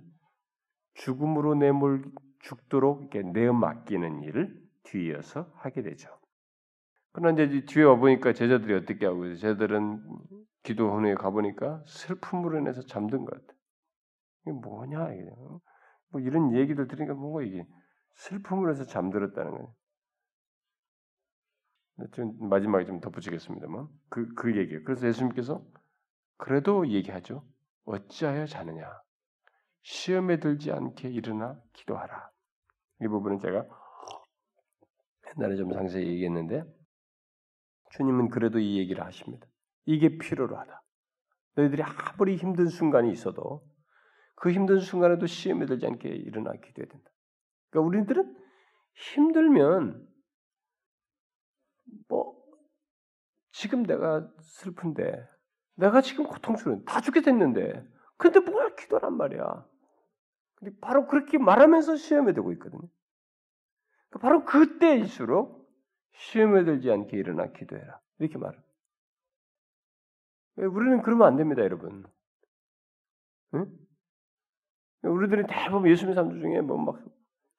죽음으로 내몰 죽도록 이렇게 내어 맡기는 일을 뒤이어서 하게 되죠. 그러나 이제 뒤에 와 보니까 제자들이 어떻게 하고 있어요? 제자들은 기도 후에 가 보니까 슬픔으로 인해서 잠든 것 같아. 이게 뭐냐 이게 뭐 이런 얘기들 들으니까 뭔가 이게 슬픔으로 해서 잠들었다는 거예요. 좀 마지막에 좀 덧붙이겠습니다만 그, 그 얘기예요. 그래서 예수님께서 그래도 얘기하죠. 어찌하여 자느냐? 시험에 들지 않게 일어나 기도하라. 이 부분은 제가 옛날에 좀 상세히 얘기했는데 주님은 그래도 이 얘기를 하십니다. 이게 필요로 하다. 너희들이 아무리 힘든 순간이 있어도 그 힘든 순간에도 시험에 들지 않게 일어나 기도해야 된다. 그러니까 우리들은 힘들면 뭐 지금 내가 슬픈데 내가 지금 고통스러운 다 죽게 됐는데 근데 뭘 기도란 말이야. 근데 바로 그렇게 말하면서 시험에 들고 있거든요. 그러니까 바로 그때일수록 시험에 들지 않게 일어나 기도해라. 이렇게 말을. 우리는 그러면 안 됩니다, 여러분. 응? 우리들이 대부분 예수님 사람들 중에 뭐 막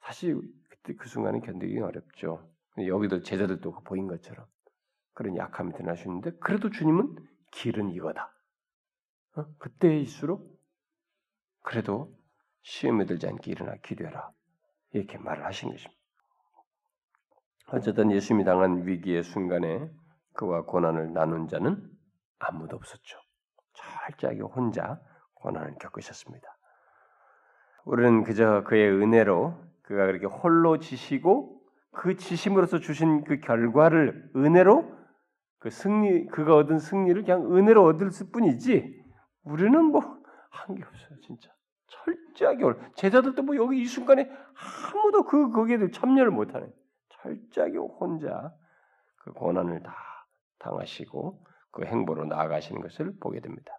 사실 그때 그 순간은 견디기 어렵죠. 여기도 제자들도 보인 것처럼 그런 약함이 있는데 그래도 주님은 길은 이거다. 어? 그때일수록 그래도 시험에 들지 않게 일어나 기도해라. 이렇게 말을 하신 것입니다. 어쨌든 예수님이 당한 위기의 순간에 그와 고난을 나눈 자는 아무도 없었죠. 철저하게 혼자 고난을 겪으셨습니다. 우리는 그저 그의 은혜로 그가 그렇게 홀로 지시고 그 지심으로서 주신 그 결과를 은혜로 그 승리 그가 얻은 승리를 그냥 은혜로 얻을 뿐이지 우리는 뭐 한 게 없어요 진짜 철저하게 올 제자들도 뭐 여기 이 순간에 아무도 그 거기에 참여를 못하는 철저하게 혼자 그 고난을 다 당하시고 그 행보로 나아가시는 것을 보게 됩니다.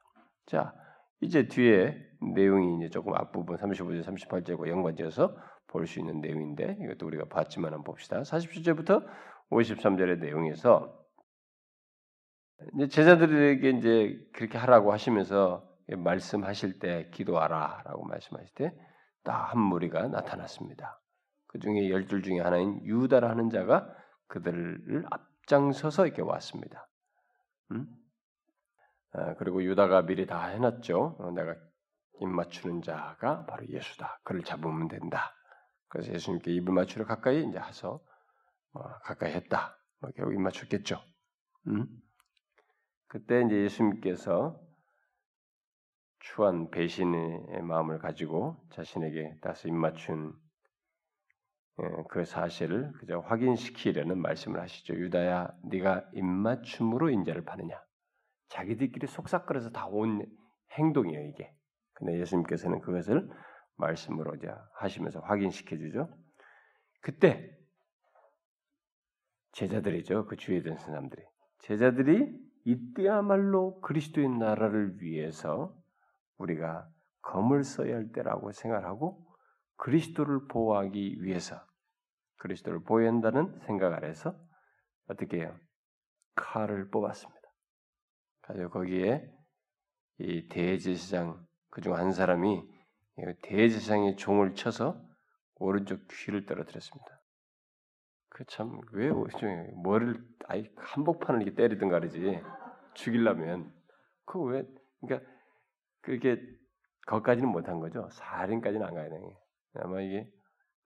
자 이제 뒤에 내용이 이제 조금 앞부분 35절 38절과 연관지어서 볼 수 있는 내용인데 이것도 우리가 봤지만 한번 봅시다. 47절부터 53절의 내용에서 이제 제자들에게 이제 그렇게 하라고 하시면서 말씀하실 때 기도하라라고 말씀하실 때 딱 한 무리가 나타났습니다. 그 중에 열둘 중에 하나인 유다라 하는 자가 그들을 앞장서서 이렇게 왔습니다. 음? 아, 그리고 유다가 미리 다 해놨죠. 어, 내가 입 맞추는 자가 바로 예수다. 그를 잡으면 된다. 그래서 예수님께 입을 맞추러 가까이 이제 가서 어, 가까이 했다. 뭐 결국 입 맞췄겠죠. 음? 그때 이제 예수님께서 추한 배신의 마음을 가지고 자신에게 다시 입맞춘 예, 그 사실을 그저 확인시키려는 말씀을 하시죠. 유다야, 네가 입맞춤으로 인자를 파느냐? 자기들끼리 속삭거려서 다 온 행동이에요 이게. 근데 예수님께서는 그것을 말씀으로 이제 하시면서 확인시켜 주죠. 그때 제자들이죠. 그 주위에 있던 사람들이 제자들이 이때야말로 그리스도의 나라를 위해서 우리가 검을 써야 할 때라고 생각하고 그리스도를 보호하기 위해서 그리스도를 보호해야 한다는 생각 아래서 어떻게 해요? 칼을 뽑았습니다. 그래서 거기에 이 대제사장 그중 한 사람이 대제사장의 종을 쳐서 오른쪽 귀를 떨어뜨렸습니다. 그 참왜 뭐를 아이 한복판을 이렇게 때리든 가르지 죽이려면 그 왜 그러니까 그렇게 거기까지는 못한 거죠. 살인까지는 안 가야 되는 아마 이게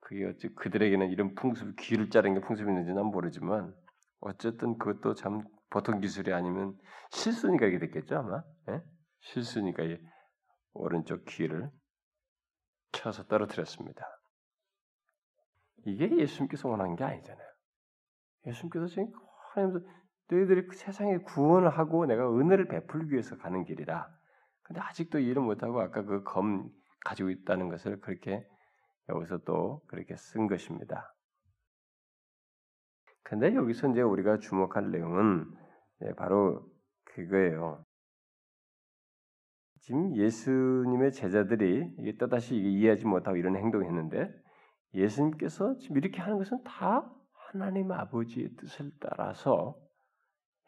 그게 어찌 그들에게는 이런 풍습 귀를 자르는 게 풍습이 있는지 난 모르지만 어쨌든 그것도 참 보통 기술이 아니면 실수니까 이게 됐겠죠 아마 예? 실수니까 이 오른쪽 귀를 쳐서 떨어뜨렸습니다. 이게 예수님께서 원하는 게 아니잖아요. 예수님께서 지금 하나님께서 너희들이 그 세상에 구원을 하고 내가 은혜를 베풀기 위해서 가는 길이다. 근데 아직도 이해를 못하고 아까 그 검 가지고 있다는 것을 그렇게 여기서 또 그렇게 쓴 것입니다. 근데 여기서 이제 우리가 주목할 내용은 예, 바로 그거예요. 지금 예수님의 제자들이 이게 또다시 이해하지 못하고 이런 행동을 했는데 예수님께서 지금 이렇게 하는 것은 다 하나님 아버지의 뜻을 따라서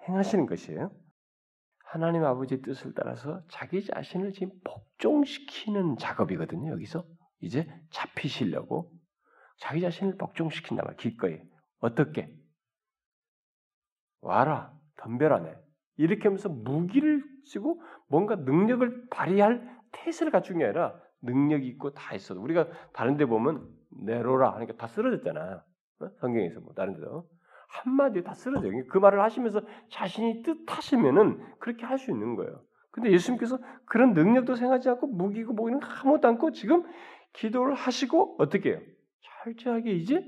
행하시는 것이에요. 하나님 아버지의 뜻을 따라서 자기 자신을 지금 복종시키는 작업이거든요. 여기서 이제 잡히시려고 자기 자신을 복종시킨다 말 기꺼이 어떻게 와라 덤벼라네 이렇게 하면서 무기를 쓰고 뭔가 능력을 발휘할 태세를 갖춘 게 아니라 능력이 있고 다 있어도 우리가 다른 데 보면 내로라 하니까 다 쓰러졌잖아 어? 성경에서 뭐 다른 데도 한마디에 다 쓰러져요. 그 말을 하시면서 자신이 뜻하시면은 그렇게 할 수 있는 거예요. 근데 예수님께서 그런 능력도 생각하지 않고 무기고 뭐 이런 아무것도 않고 지금 기도를 하시고 어떻게 해요? 철저하게 이제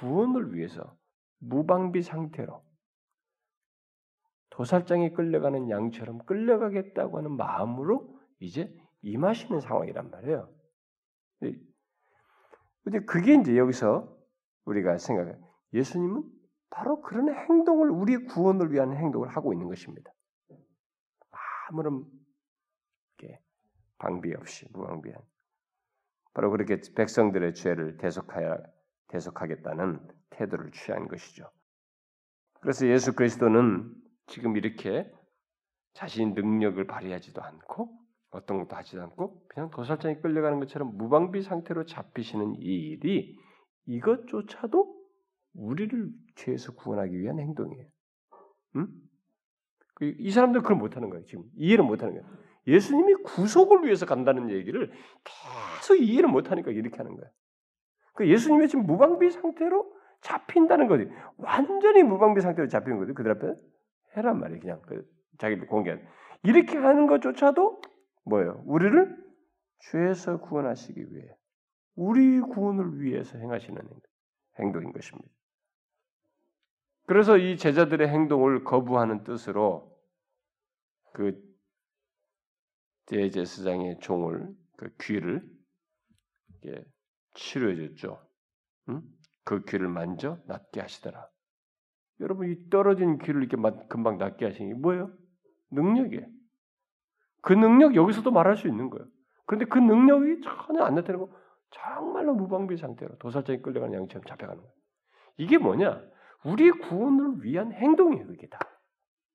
구원을 위해서 무방비 상태로 도살장에 끌려가는 양처럼 끌려가겠다고 하는 마음으로 이제 임하시는 상황이란 말이에요. 근데 그게 이제 여기서 우리가 생각해 예수님은 바로 그런 행동을 우리의 구원을 위한 행동을 하고 있는 것입니다. 아무런 방비 없이 무방비한 바로 그렇게 백성들의 죄를 대속하여 대속하겠다는 태도를 취한 것이죠. 그래서 예수 그리스도는 지금 이렇게 자신 능력을 발휘하지도 않고 어떤 것도 하지도 않고 그냥 도살장에 끌려가는 것처럼 무방비 상태로 잡히시는 이 일이 이것조차도 우리를 죄에서 구원하기 위한 행동이에요. 음? 이 사람들 그걸 못하는 거예요. 지금 이해를 못하는 거예요. 예수님이 구속을 위해서 간다는 얘기를 계속 이해를 못하니까 이렇게 하는 거예요. 그 예수님이 지금 무방비 상태로 잡힌다는 거지. 완전히 무방비 상태로 잡히는 거죠. 그들 앞에 해란 말이에요. 그냥 그 자기를 공개. 이렇게 하는 것조차도 뭐예요? 우리를 죄에서 구원하시기 위해 우리 구원을 위해서 행하시는 행동인 것입니다. 그래서 이 제자들의 행동을 거부하는 뜻으로 그 대제사장의 종을 그 귀를 치료해줬죠. 응? 그 귀를 만져 낫게 하시더라. 여러분 이 떨어진 귀를 이렇게 금방 낫게 하시는 게 뭐예요? 능력이에요. 그 능력 여기서도 말할 수 있는 거예요. 그런데 그 능력이 전혀 안 나타나고 정말로 무방비 상태로 도살장에 끌려가는 양처럼 잡혀가는 거예요. 이게 뭐냐? 우리 구원을 위한 행동이에요, 이게 다.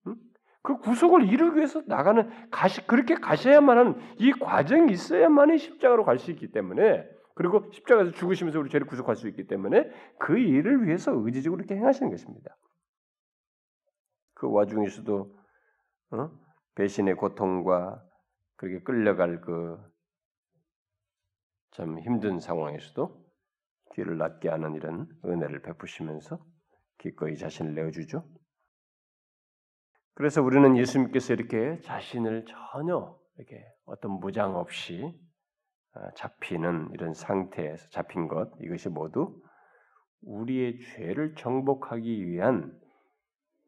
응? 그 구속을 이루기 위해서 나가는 가시 그렇게 가셔야만 하는 이 과정이 있어야만이 십자가로 갈 수 있기 때문에 그리고 십자가에서 죽으시면서 우리 죄를 구속할 수 있기 때문에 그 일을 위해서 의지적으로 이렇게 행하시는 것입니다. 그 와중에서도 어? 배신의 고통과 그렇게 끌려갈 그 참 힘든 상황에서도 귀를 낫게 하는 이런 은혜를 베푸시면서 기꺼이 자신을 내어주죠. 그래서 우리는 예수님께서 이렇게 자신을 전혀 이렇게 어떤 무장 없이 아, 잡히는 이런 상태에서 잡힌 것 이것이 모두 우리의 죄를 정복하기 위한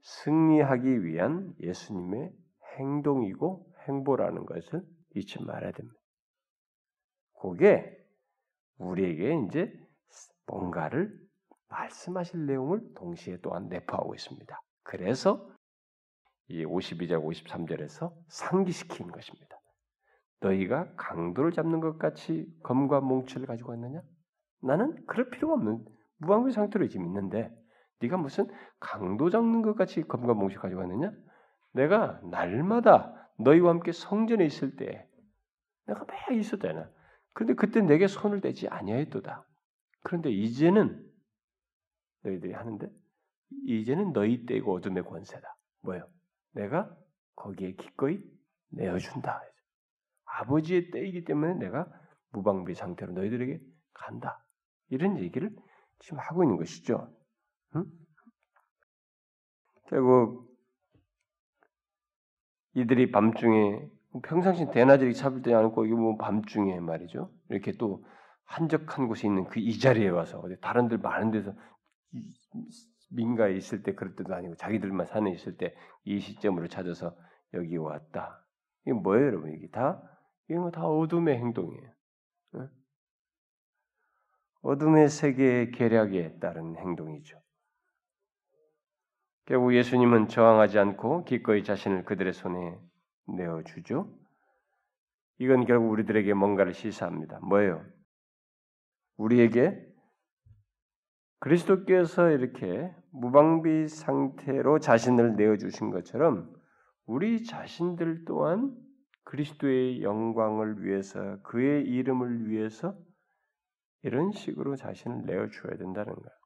승리하기 위한 예수님의 행동이고 행보라는 것을 잊지 말아야 됩니다. 그게 우리에게 이제 뭔가를 말씀하실 내용을 동시에 또한 내포하고 있습니다. 그래서 이 52절, 53절에서 상기시키는 것입니다. 너희가 강도를 잡는 것 같이 검과 몽치를 가지고 왔느냐? 나는 그럴 필요가 없는 무방비 상태로 지금 있는데 네가 무슨 강도 잡는 것 같이 검과 몽치를 가지고 왔느냐? 내가 날마다 너희와 함께 성전에 있을 때 내가 매일 있었잖아. 그런데 그때 내게 손을 대지 아니하였도다. 그런데 이제는 너희들이 하는데 이제는 너희 때이고 어둠의 권세다. 뭐요? 내가 거기에 기꺼이 내어준다. 아버지의 때이기 때문에 내가 무방비 상태로 너희들에게 간다. 이런 얘기를 지금 하고 있는 것이죠. 응? 결국 이들이 밤중에 평상시 대낮에 잡을 때 않고 이거 뭐 밤중에 말이죠. 이렇게 또 한적한 곳에 있는 그 이 자리에 와서 다른 들 많은 데서 민가에 있을 때 그럴 때도 아니고 자기들만 산에 있을 때 이 시점으로 찾아서 여기 왔다. 이게 뭐예요, 여러분? 이게 다 이런 거 다 어둠의 행동이에요. 어둠의 세계의 계략에 따른 행동이죠. 결국 예수님은 저항하지 않고 기꺼이 자신을 그들의 손에 내어주죠. 이건 결국 우리들에게 뭔가를 시사합니다. 뭐예요? 우리에게 그리스도께서 이렇게 무방비 상태로 자신을 내어주신 것처럼 우리 자신들 또한 그리스도의 영광을 위해서 그의 이름을 위해서 이런 식으로 자신을 내어줘야 된다는 거야.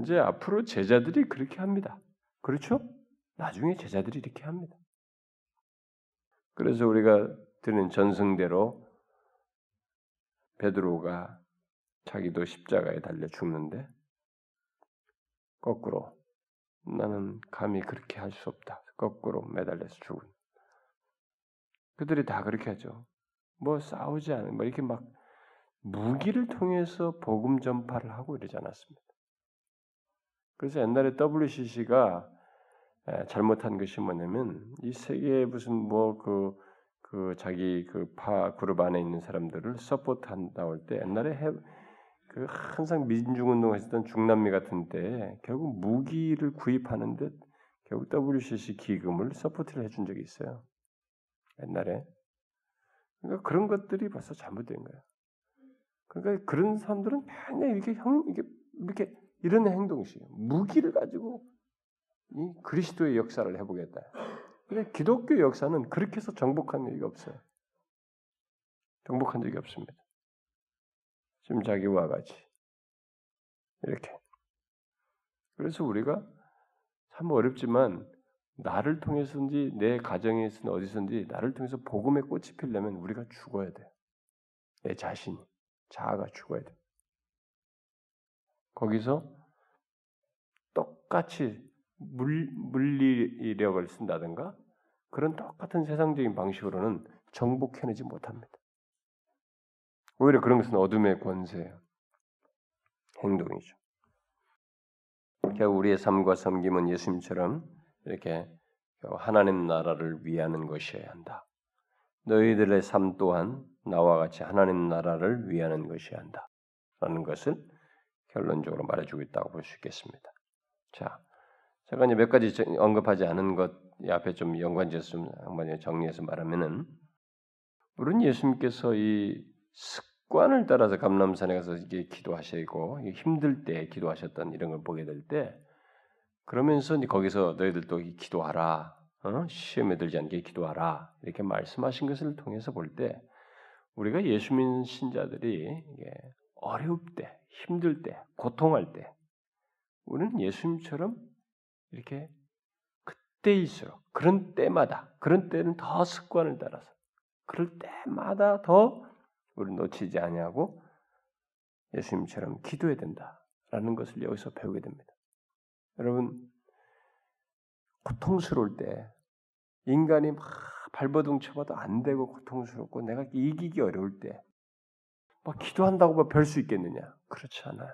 이제 앞으로 제자들이 그렇게 합니다. 그렇죠? 나중에 제자들이 이렇게 합니다. 그래서 우리가 드는 전승대로 베드로가 자기도 십자가에 달려 죽는데 거꾸로 나는 감히 그렇게 할 수 없다. 거꾸로 매달려서 죽은. 그들이 다 그렇게 하죠. 뭐 싸우지 않은, 뭐 이렇게 막 무기를 통해서 복음 전파를 하고 이러지 않았습니다. 그래서 옛날에 WCC가 잘못한 것이 뭐냐면 이 세계에 무슨 뭐그 그 자기 그 파 그룹 안에 있는 사람들을 서포트한다 할때 옛날에 해, 그 항상 민중운동 했었던 중남미 같은 때 결국 무기를 구입하는 데 결국 WCC 기금을 support를 해준 적이 있어요. 옛날에. 그러니까 그런 것들이 벌써 잘못된 거야. 그러니까 그런 사람들은 맨날 이렇게 형 이게 이렇게 이런 행동이에요. 무기를 가지고 이 그리스도의 역사를 해보겠다. 근데 기독교 역사는 그렇게 해서 정복한 적이 없어요. 정복한 적이 없습니다. 지금 자기와 같이 이렇게. 그래서 우리가 참 어렵지만 나를 통해서든지 내 가정에서든 어디서든지 나를 통해서 복음의 꽃이 피려면 우리가 죽어야 돼. 내 자신이 자아가 죽어야 돼. 거기서 똑같이 물, 물리력을 쓴다든가 그런 똑같은 세상적인 방식으로는 정복해내지 못합니다. 오히려 그런 것은 어둠의 권세예요. 행동이죠. 결국 우리의 삶과 섬김은 예수님처럼 이렇게 하나님 나라를 위하는 것이어야 한다. 너희들의 삶 또한 나와 같이 하나님 나라를 위하는 것이어야 한다. 라는 것을 결론적으로 말해주고 있다고 볼 수 있겠습니다. 자, 제가 이제 몇 가지 언급하지 않은 것 앞에 좀 연관지어서 좀 한번 정리해서 말하면은 우리는 예수님께서 이 습관을 따라서 감람산에 가서 이게 기도하시고 힘들 때 기도하셨던 이런 걸 보게 될 때 그러면서 이제 거기서 너희들도 기도하라 어? 시험에 들지 않게 기도하라 이렇게 말씀하신 것을 통해서 볼 때 우리가 예수 믿는 신자들이 어려울 때, 힘들 때, 고통할 때 우리는 예수님처럼 이렇게 그때일수록 그런 때마다 그런 때는 더 습관을 따라서 그럴 때마다 더 우리 놓치지 아니하고 예수님처럼 기도해야 된다라는 것을 여기서 배우게 됩니다. 여러분 고통스러울 때 인간이 막 발버둥 쳐봐도 안 되고 고통스럽고 내가 이기기 어려울 때 막 기도한다고 뭐 별 수 있겠느냐? 그렇지 않아요.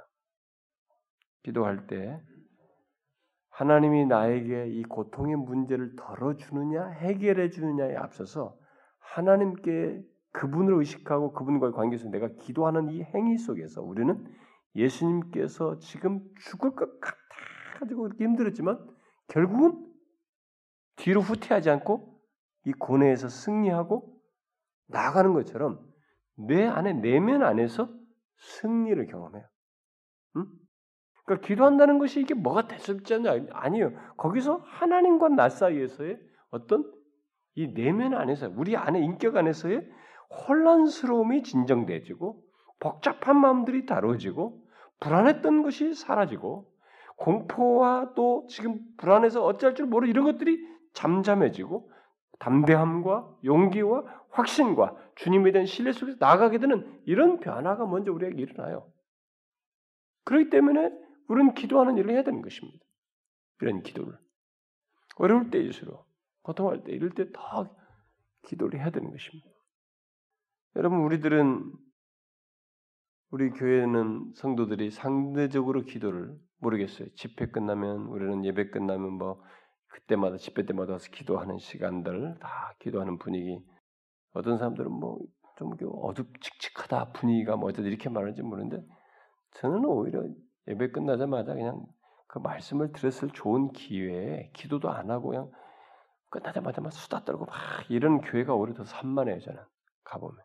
기도할 때 하나님이 나에게 이 고통의 문제를 덜어주느냐 해결해 주느냐에 앞서서 하나님께 그분을 의식하고 그분과의 관계에서 내가 기도하는 이 행위 속에서 우리는 예수님께서 지금 죽을 것 같아가지고 이렇게 힘들었지만 결국은 뒤로 후퇴하지 않고 이 고뇌에서 승리하고 나가는 것처럼 내 안에 내면 안에서 승리를 경험해요. 응? 그러니까 기도한다는 것이 이게 뭐가 대수롭지 않냐 아니에요. 거기서 하나님과 나 사이에서의 어떤 이 내면 안에서 우리 안에 인격 안에서의 혼란스러움이 진정되지고 복잡한 마음들이 다뤄지고 불안했던 것이 사라지고 공포와 또 지금 불안해서 어찌할 줄 모르 이런 것들이 잠잠해지고 담대함과 용기와 확신과 주님에 대한 신뢰 속에서 나가게 되는 이런 변화가 먼저 우리에게 일어나요. 그렇기 때문에 우리는 기도하는 일을 해야 되는 것입니다. 이런 기도를 어려울 때일수록 고통할 때 이럴 때 더 기도를 해야 되는 것입니다. 여러분 우리들은 우리 교회는 성도들이 상대적으로 기도를 모르겠어요. 집회 끝나면 우리는 예배 끝나면 뭐 그때마다 집회 때마다 와서 기도하는 시간들 다 기도하는 분위기. 어떤 사람들은 뭐 좀 어둡칙칙하다 분위기가 뭐 어쩌다 이렇게 말하는지 모르는데 저는 오히려 예배 끝나자마자 그냥 그 말씀을 들었을 좋은 기회에 기도도 안 하고 그냥 끝나자마자 막 수다 떨고 막 이런 교회가 오히려 더 산만해요 저는 가보면.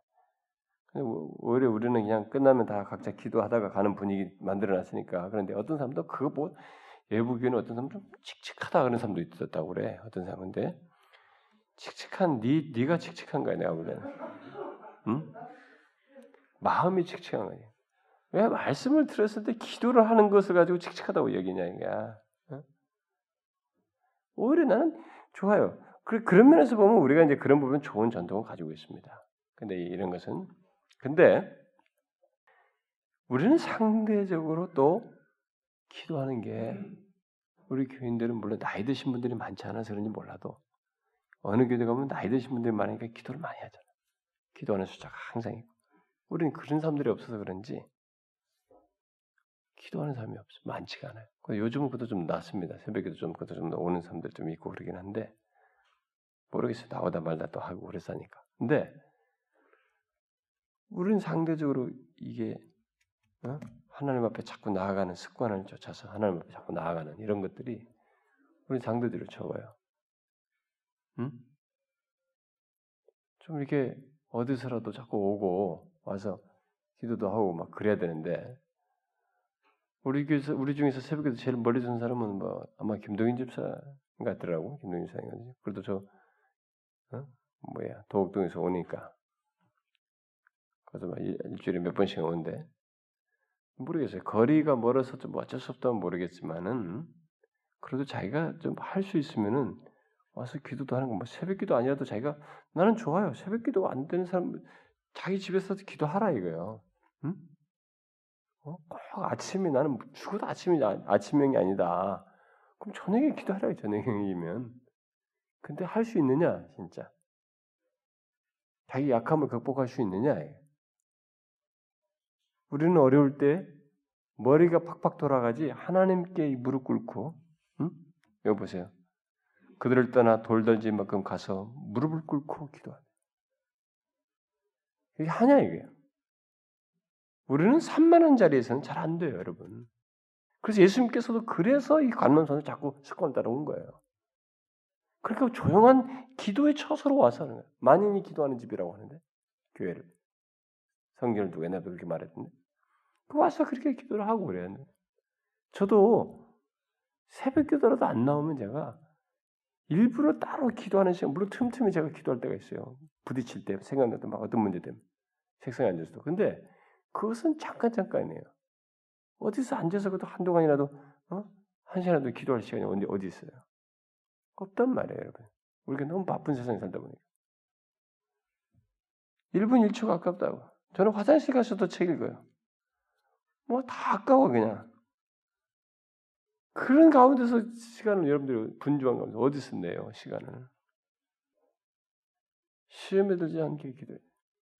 오히려 우리는 그냥 끝나면 다 각자 기도하다가 가는 분위기 만들어놨으니까 그런데 어떤 사람도 그거 뭐 외부 교회는 어떤 사람은 좀 칙칙하다 그런 사람도 있었다고 그래 어떤 사람인데 칙칙한 네 네가 칙칙한 거야 내가 보기에는. 응? 마음이 칙칙한 거야 왜 말씀을 들었을 때 기도를 하는 것을 가지고 칙칙하다고 여기냐 이거야 응? 오히려 나는 좋아요. 그 그런 면에서 보면 우리가 이제 그런 부분 좋은 전통을 가지고 있습니다. 근데 이런 것은. 근데 우리는 상대적으로 또 기도하는 게 우리 교인들은 물론 나이 드신 분들이 많지 않아서 그런지 몰라도 어느 교회 가면 나이 드신 분들이 많으니까 기도를 많이 하잖아. 기도하는 숫자가 항상 있고. 우리는 그런 사람들이 없어서 그런지 기도하는 사람이 없어 많지가 않아요. 요즘은 그것도 좀 낫습니다. 새벽에도 좀 그것도 좀 오는 사람들 좀 있고 그러긴 한데 모르겠어요. 나오다 말다 또 하고 그랬으니까. 근데 우리는 상대적으로 이게 어? 하나님 앞에 자꾸 나아가는 습관을 쫓아서 하나님 앞에 자꾸 나아가는 이런 것들이 우리 상대들로 적어요. 응? 좀 이렇게 어디서라도 자꾸 오고 와서 기도도 하고 막 그래야 되는데 우리 교에서 우리 중에서 새벽에도 제일 멀리 선 사람은 뭐 아마 김동인 집사 같더라고 김동인 집사인가 그래도 저 어? 뭐야 도곡동에서 오니까 그래서 막 일주일에 몇 번씩 오는데 모르겠어요. 거리가 멀어서 좀 어쩔 수 없다면 모르겠지만은 그래도 자기가 좀 할 수 있으면은 와서 기도도 하는 거 뭐 새벽기도 아니어도 자기가 나는 좋아요. 새벽기도 안 되는 사람 자기 집에서 기도하라 이거예요. 응? 어? 꼭 아침이 나는 죽어도 아침이 아침형이 아니다. 그럼 저녁에 기도하라 저녁형이면. 근데 할 수 있느냐 진짜? 자기 약함을 극복할 수 있느냐? 우리는 어려울 때 머리가 팍팍 돌아가지 하나님께 무릎 꿇고 응? 여기 보세요. 그들을 떠나 돌던지 만큼 가서 무릎을 꿇고 기도하는. 이게 하냐 이게. 우리는 3만 원짜리에서는 잘 안 돼요, 여러분. 그래서 예수님께서도 그래서 이 관문선을 자꾸 습관을 따라온 거예요. 그러니까 조용한 기도의 처소로 와서 하는 거예요. 만인이 기도하는 집이라고 하는데 교회를 성경을 누가 내가 그렇게 말했던데 그 와서 그렇게 기도를 하고 그래요. 저도 새벽 기도라도 안 나오면 제가 일부러 따로 기도하는 시간, 물론 틈틈이 제가 기도할 때가 있어요. 부딪힐 때, 생각날 때 막 어떤 문제 때문에. 책상에 앉아서도. 근데 그것은 잠깐 잠깐이에요. 어디서 앉아서 그래도 한동안이라도, 어? 한 시간이라도 기도할 시간이 어디, 어디 있어요? 없단 말이에요, 여러분. 우리가 너무 바쁜 세상에 살다 보니까. 1분 1초 가깝다고. 저는 화장실 가서도 책 읽어요. 뭐 다 아까워, 그냥. 그런 가운데서 시간을 여러분들이 분주한 가운데 어디서 내요, 시간을. 시험에 들지 않게 기도해.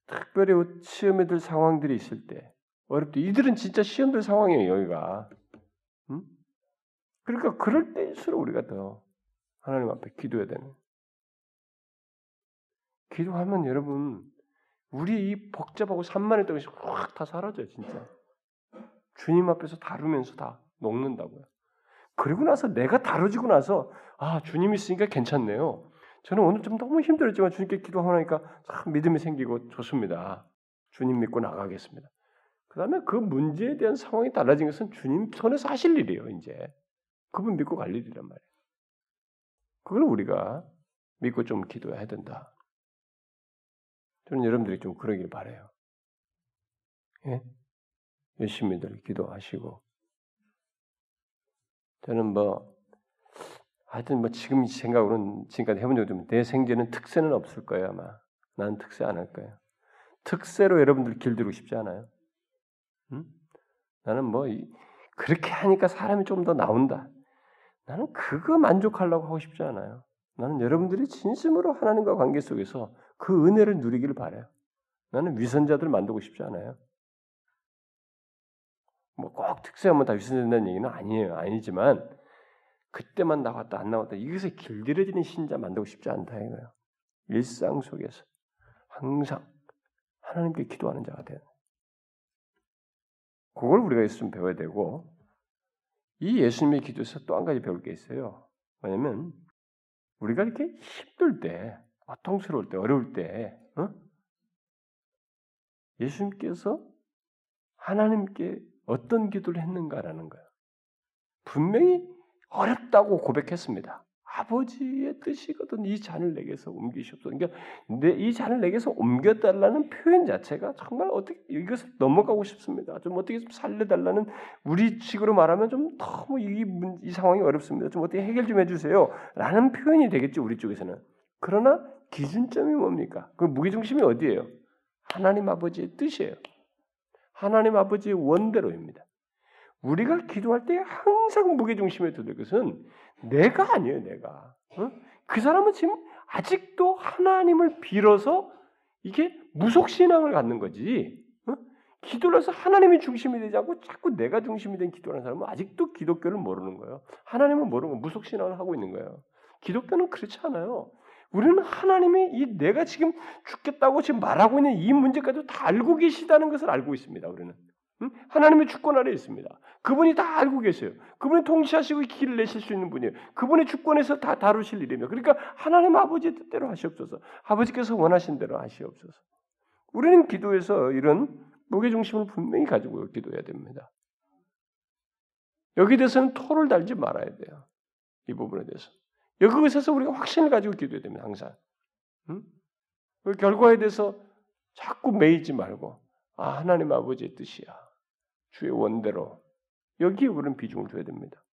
특별히 시험에 들 상황들이 있을 때, 어렵다. 이들은 진짜 시험 들 상황이에요, 여기가. 응? 그러니까 그럴 때일수록 우리가 더 하나님 앞에 기도해야 되는. 기도하면 여러분, 우리 이 복잡하고 산만했던 것이 확 다 사라져요, 진짜. 주님 앞에서 다루면서 다 녹는다고요. 그리고 나서 내가 다뤄지고 나서 아 주님 있으니까 괜찮네요. 저는 오늘 좀 너무 힘들었지만 주님께 기도하니까 참 믿음이 생기고 좋습니다. 주님 믿고 나가겠습니다. 그 다음에 그 문제에 대한 상황이 달라진 것은 주님 손에서 하실 일이에요. 이제 그분 믿고 갈 일이란 말이에요. 그걸 우리가 믿고 좀 기도해야 된다. 저는 여러분들이 좀 그러길 바래요. 예? 열심히들 기도하시고 저는 뭐 하여튼 뭐 지금 생각으로는 지금까지 해본 적이 없내 생제는 특세는 없을 거예요 아마. 나는 특세 안 할 거예요. 특세로 여러분들 길들이고 싶지 않아요. 응? 나는 뭐 그렇게 하니까 사람이 좀 더 나온다. 나는 그거 만족하려고 하고 싶지 않아요. 나는 여러분들이 진심으로 하나님과 관계 속에서 그 은혜를 누리기를 바래요. 나는 위선자들 만들고 싶지 않아요. 뭐 꼭 특세하면 다 위선된다는 얘기는 아니에요. 아니지만 그때만 나왔다 안 나왔다 이것에 길들여지는 신자 만들고 싶지 않다 이거예요. 일상 속에서 항상 하나님께 기도하는 자가 되는. 그걸 우리가 있으면 배워야 되고 이 예수님의 기도에서 또 한 가지 배울 게 있어요. 뭐냐면 우리가 이렇게 힘들 때, 고통스러울 때, 어려울 때, 어? 예수님께서 하나님께 어떤 기도를 했는가라는 거예요. 분명히 어렵다고 고백했습니다. 아버지의 뜻이거든 이 잔을 내게서 옮기시옵소서. 그러니까 이 잔을 내게서 옮겨달라는 표현 자체가 정말 어떻게 이것을 넘어가고 싶습니다. 좀 어떻게 좀 살려달라는 우리 식으로 말하면 좀 너무 이, 이 상황이 어렵습니다. 좀 어떻게 해결 좀 해주세요.라는 표현이 되겠죠 우리 쪽에서는. 그러나 기준점이 뭡니까? 그 무게중심이 어디예요? 하나님 아버지의 뜻이에요. 하나님 아버지의 원대로입니다. 우리가 기도할 때 항상 무게중심에 두는 것은 내가 아니에요, 내가. 어? 그 사람은 지금 아직도 하나님을 빌어서 이게 무속신앙을 갖는 거지. 어? 기도를 해서 하나님이 중심이 되지 않고 자꾸 내가 중심이 된 기도하는 사람은 아직도 기독교를 모르는 거예요. 하나님을 모르고 무속신앙을 하고 있는 거예요. 기독교는 그렇지 않아요. 우리는 하나님이 이 내가 지금 죽겠다고 지금 말하고 있는 이 문제까지 다 알고 계시다는 것을 알고 있습니다. 우리는 하나님의 주권 아래 있습니다. 그분이 다 알고 계세요. 그분이 통치하시고 길을 내실 수 있는 분이에요. 그분의 주권에서 다 다루실 일이며 그러니까 하나님 아버지의 뜻대로 하시옵소서. 아버지께서 원하신 대로 하시옵소서. 우리는 기도에서 이런 무게 중심을 분명히 가지고 기도해야 됩니다. 여기 대해서는 토를 달지 말아야 돼요. 이 부분에 대해서. 여기에서 우리가 확신을 가지고 기도해야 됩니다. 항상. 응? 그 결과에 대해서 자꾸 매이지 말고 아 하나님 아버지의 뜻이야. 주의 원대로 여기에 우리는 비중을 줘야 됩니다.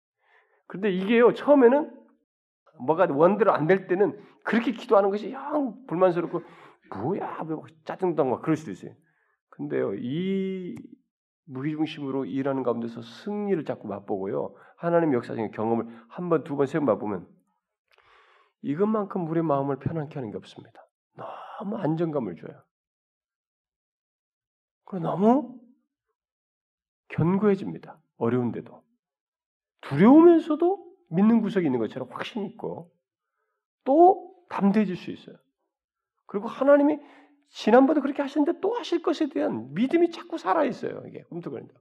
그런데 이게요 처음에는 뭐가 원대로 안 될 때는 그렇게 기도하는 것이 영 불만스럽고 뭐야 뭐 짜증도 나고 그럴 수도 있어요. 근데요 이 무기중심으로 일하는 가운데서 승리를 자꾸 맛보고요 하나님 역사적인 경험을 한 번, 두 번, 세 번 맛보면 이것만큼 우리 마음을 편안케 하는 게 없습니다. 너무 안정감을 줘요. 그리고 너무 견고해집니다. 어려운데도. 두려우면서도 믿는 구석이 있는 것처럼 확신이 있고 또 담대해질 수 있어요. 그리고 하나님이 지난번도 그렇게 하셨는데 또 하실 것에 대한 믿음이 자꾸 살아있어요. 이게 꿈틀거린다.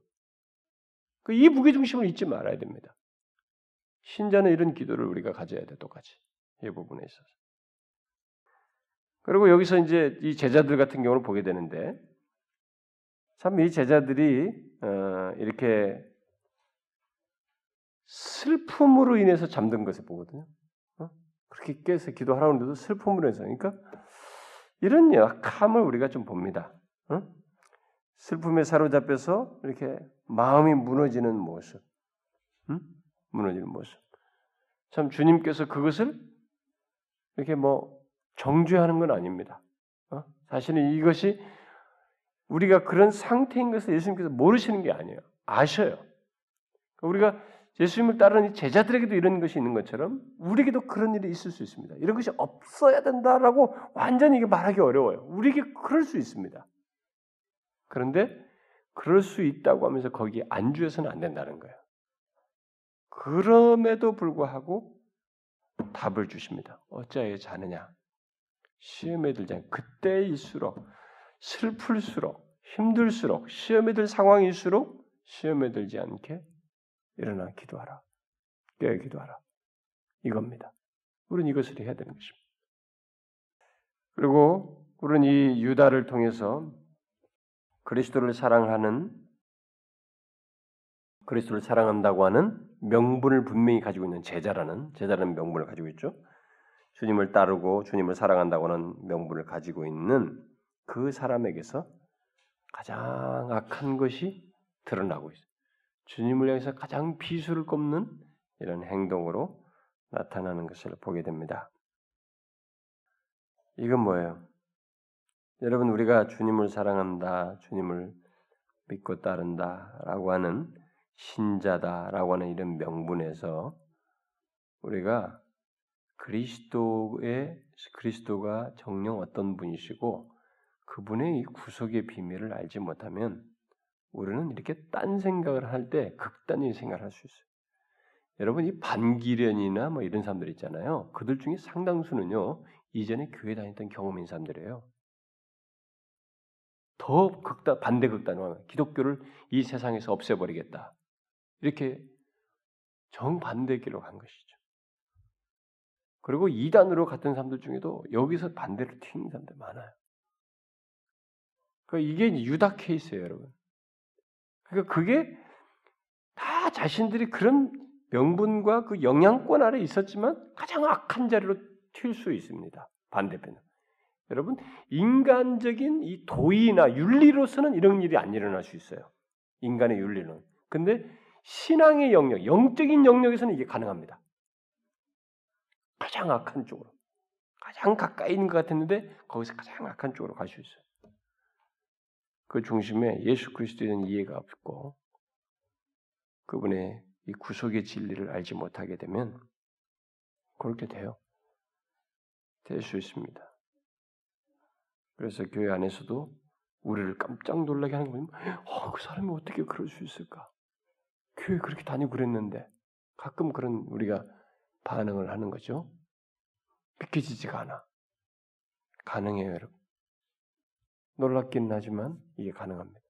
그이 무게중심을 잊지 말아야 됩니다. 신자는 이런 기도를 우리가 가져야 돼, 똑같이. 이 부분에 있어서. 그리고 여기서 이제 이 제자들 같은 경우를 보게 되는데, 참 이 제자들이, 어, 이렇게 슬픔으로 인해서 잠든 것을 보거든요. 어? 그렇게 깨서 기도하라고 하는데도 슬픔으로 해서. 그러니까 이런 약함을 우리가 좀 봅니다. 어? 슬픔에 사로잡혀서 이렇게 마음이 무너지는 모습. 응? 무너지는 모습. 참 주님께서 그것을 이렇게 뭐 정죄하는 건 아닙니다. 어? 사실은 이것이 우리가 그런 상태인 것을 예수님께서 모르시는 게 아니에요. 아셔요. 우리가 예수님을 따르는 제자들에게도 이런 것이 있는 것처럼 우리에게도 그런 일이 있을 수 있습니다. 이런 것이 없어야 된다라고 완전히 이게 말하기 어려워요. 우리에게 그럴 수 있습니다. 그런데 그럴 수 있다고 하면서 거기에 안주해서는 안 된다는 거예요. 그럼에도 불구하고 답을 주십니다. 어찌하여 자느냐? 시험에 않 그때일수록 슬플수록 힘들수록 시험에 들 상황일수록 시험에 들지 않게 일어나 기도하라. 깨어 기도하라. 이겁니다. 우리는 이것을 해야 되는 것입니다. 그리고 우리는 이 유다를 통해서 그리스도를 사랑하는 그리스도를 사랑한다고 하는 명분을 분명히 가지고 있는 제자라는 제자라는 명분을 가지고 있죠. 주님을 따르고 주님을 사랑한다고 하는 명분을 가지고 있는 그 사람에게서 가장 악한 것이 드러나고 있어요. 주님을 향해서 가장 비수를 꼽는 이런 행동으로 나타나는 것을 보게 됩니다. 이건 뭐예요? 여러분 우리가 주님을 사랑한다, 주님을 믿고 따른다라고 하는 신자다라고 하는 이런 명분에서 우리가 그리스도의 그리스도가 정령 어떤 분이시고 그분의 이 구속의 비밀을 알지 못하면 우리는 이렇게 딴 생각을 할 때 극단적인 생각을 할 수 있어요. 여러분 이 반기련이나 뭐 이런 사람들 있잖아요. 그들 중에 상당수는요 이전에 교회 다녔던 경험인 사람들이에요. 더 극단 반대 극단으로 기독교를 이 세상에서 없애버리겠다. 이렇게 정반대 길로 간 것이죠. 그리고 이단으로 갔던 사람들 중에도 여기서 반대로 튀는 사람들 많아요. 그러니까 이게 유다 케이스예요, 여러분. 그러니까 그게 다 자신들이 그런 명분과 그 영향권 아래 있었지만 가장 악한 자리로 튈 수 있습니다. 반대편은. 여러분, 인간적인 이 도의나 윤리로서는 이런 일이 안 일어날 수 있어요. 인간의 윤리는. 근데 신앙의 영역, 영적인 영역에서는 이게 가능합니다. 가장 악한 쪽으로. 가장 가까이 있는 것 같았는데 거기서 가장 악한 쪽으로 갈 수 있어요. 그 중심에 예수 그리스도에 대한 이해가 없고 그분의 이 구속의 진리를 알지 못하게 되면 그렇게 돼요. 될 수 있습니다. 그래서 교회 안에서도 우리를 깜짝 놀라게 하는 거는 어, 그 사람이 어떻게 그럴 수 있을까? 교회 그렇게 다니고 그랬는데 가끔 그런 우리가 반응을 하는 거죠. 믿기지가 않아. 가능해요, 여러분. 놀랍긴 하지만 이게 가능합니다.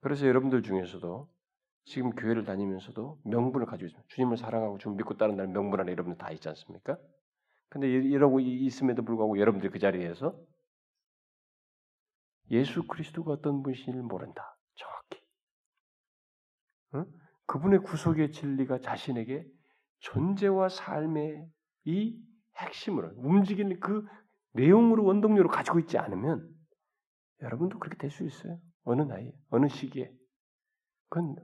그래서 여러분들 중에서도 지금 교회를 다니면서도 명분을 가지고 있습니다. 주님을 사랑하고 주님 믿고 따른다는 명분 안에 여러분들 다 있지 않습니까? 근데 이러고 있음에도 불구하고 여러분들 그 자리에서 예수 그리스도가 어떤 분이신지를 모른다. 정확히. 응? 그분의 구속의 진리가 자신에게 존재와 삶의 이 핵심으로 움직이는 그 내용으로 원동력으로 가지고 있지 않으면 여러분도 그렇게 될 수 있어요. 어느 나이, 어느 시기에. 그건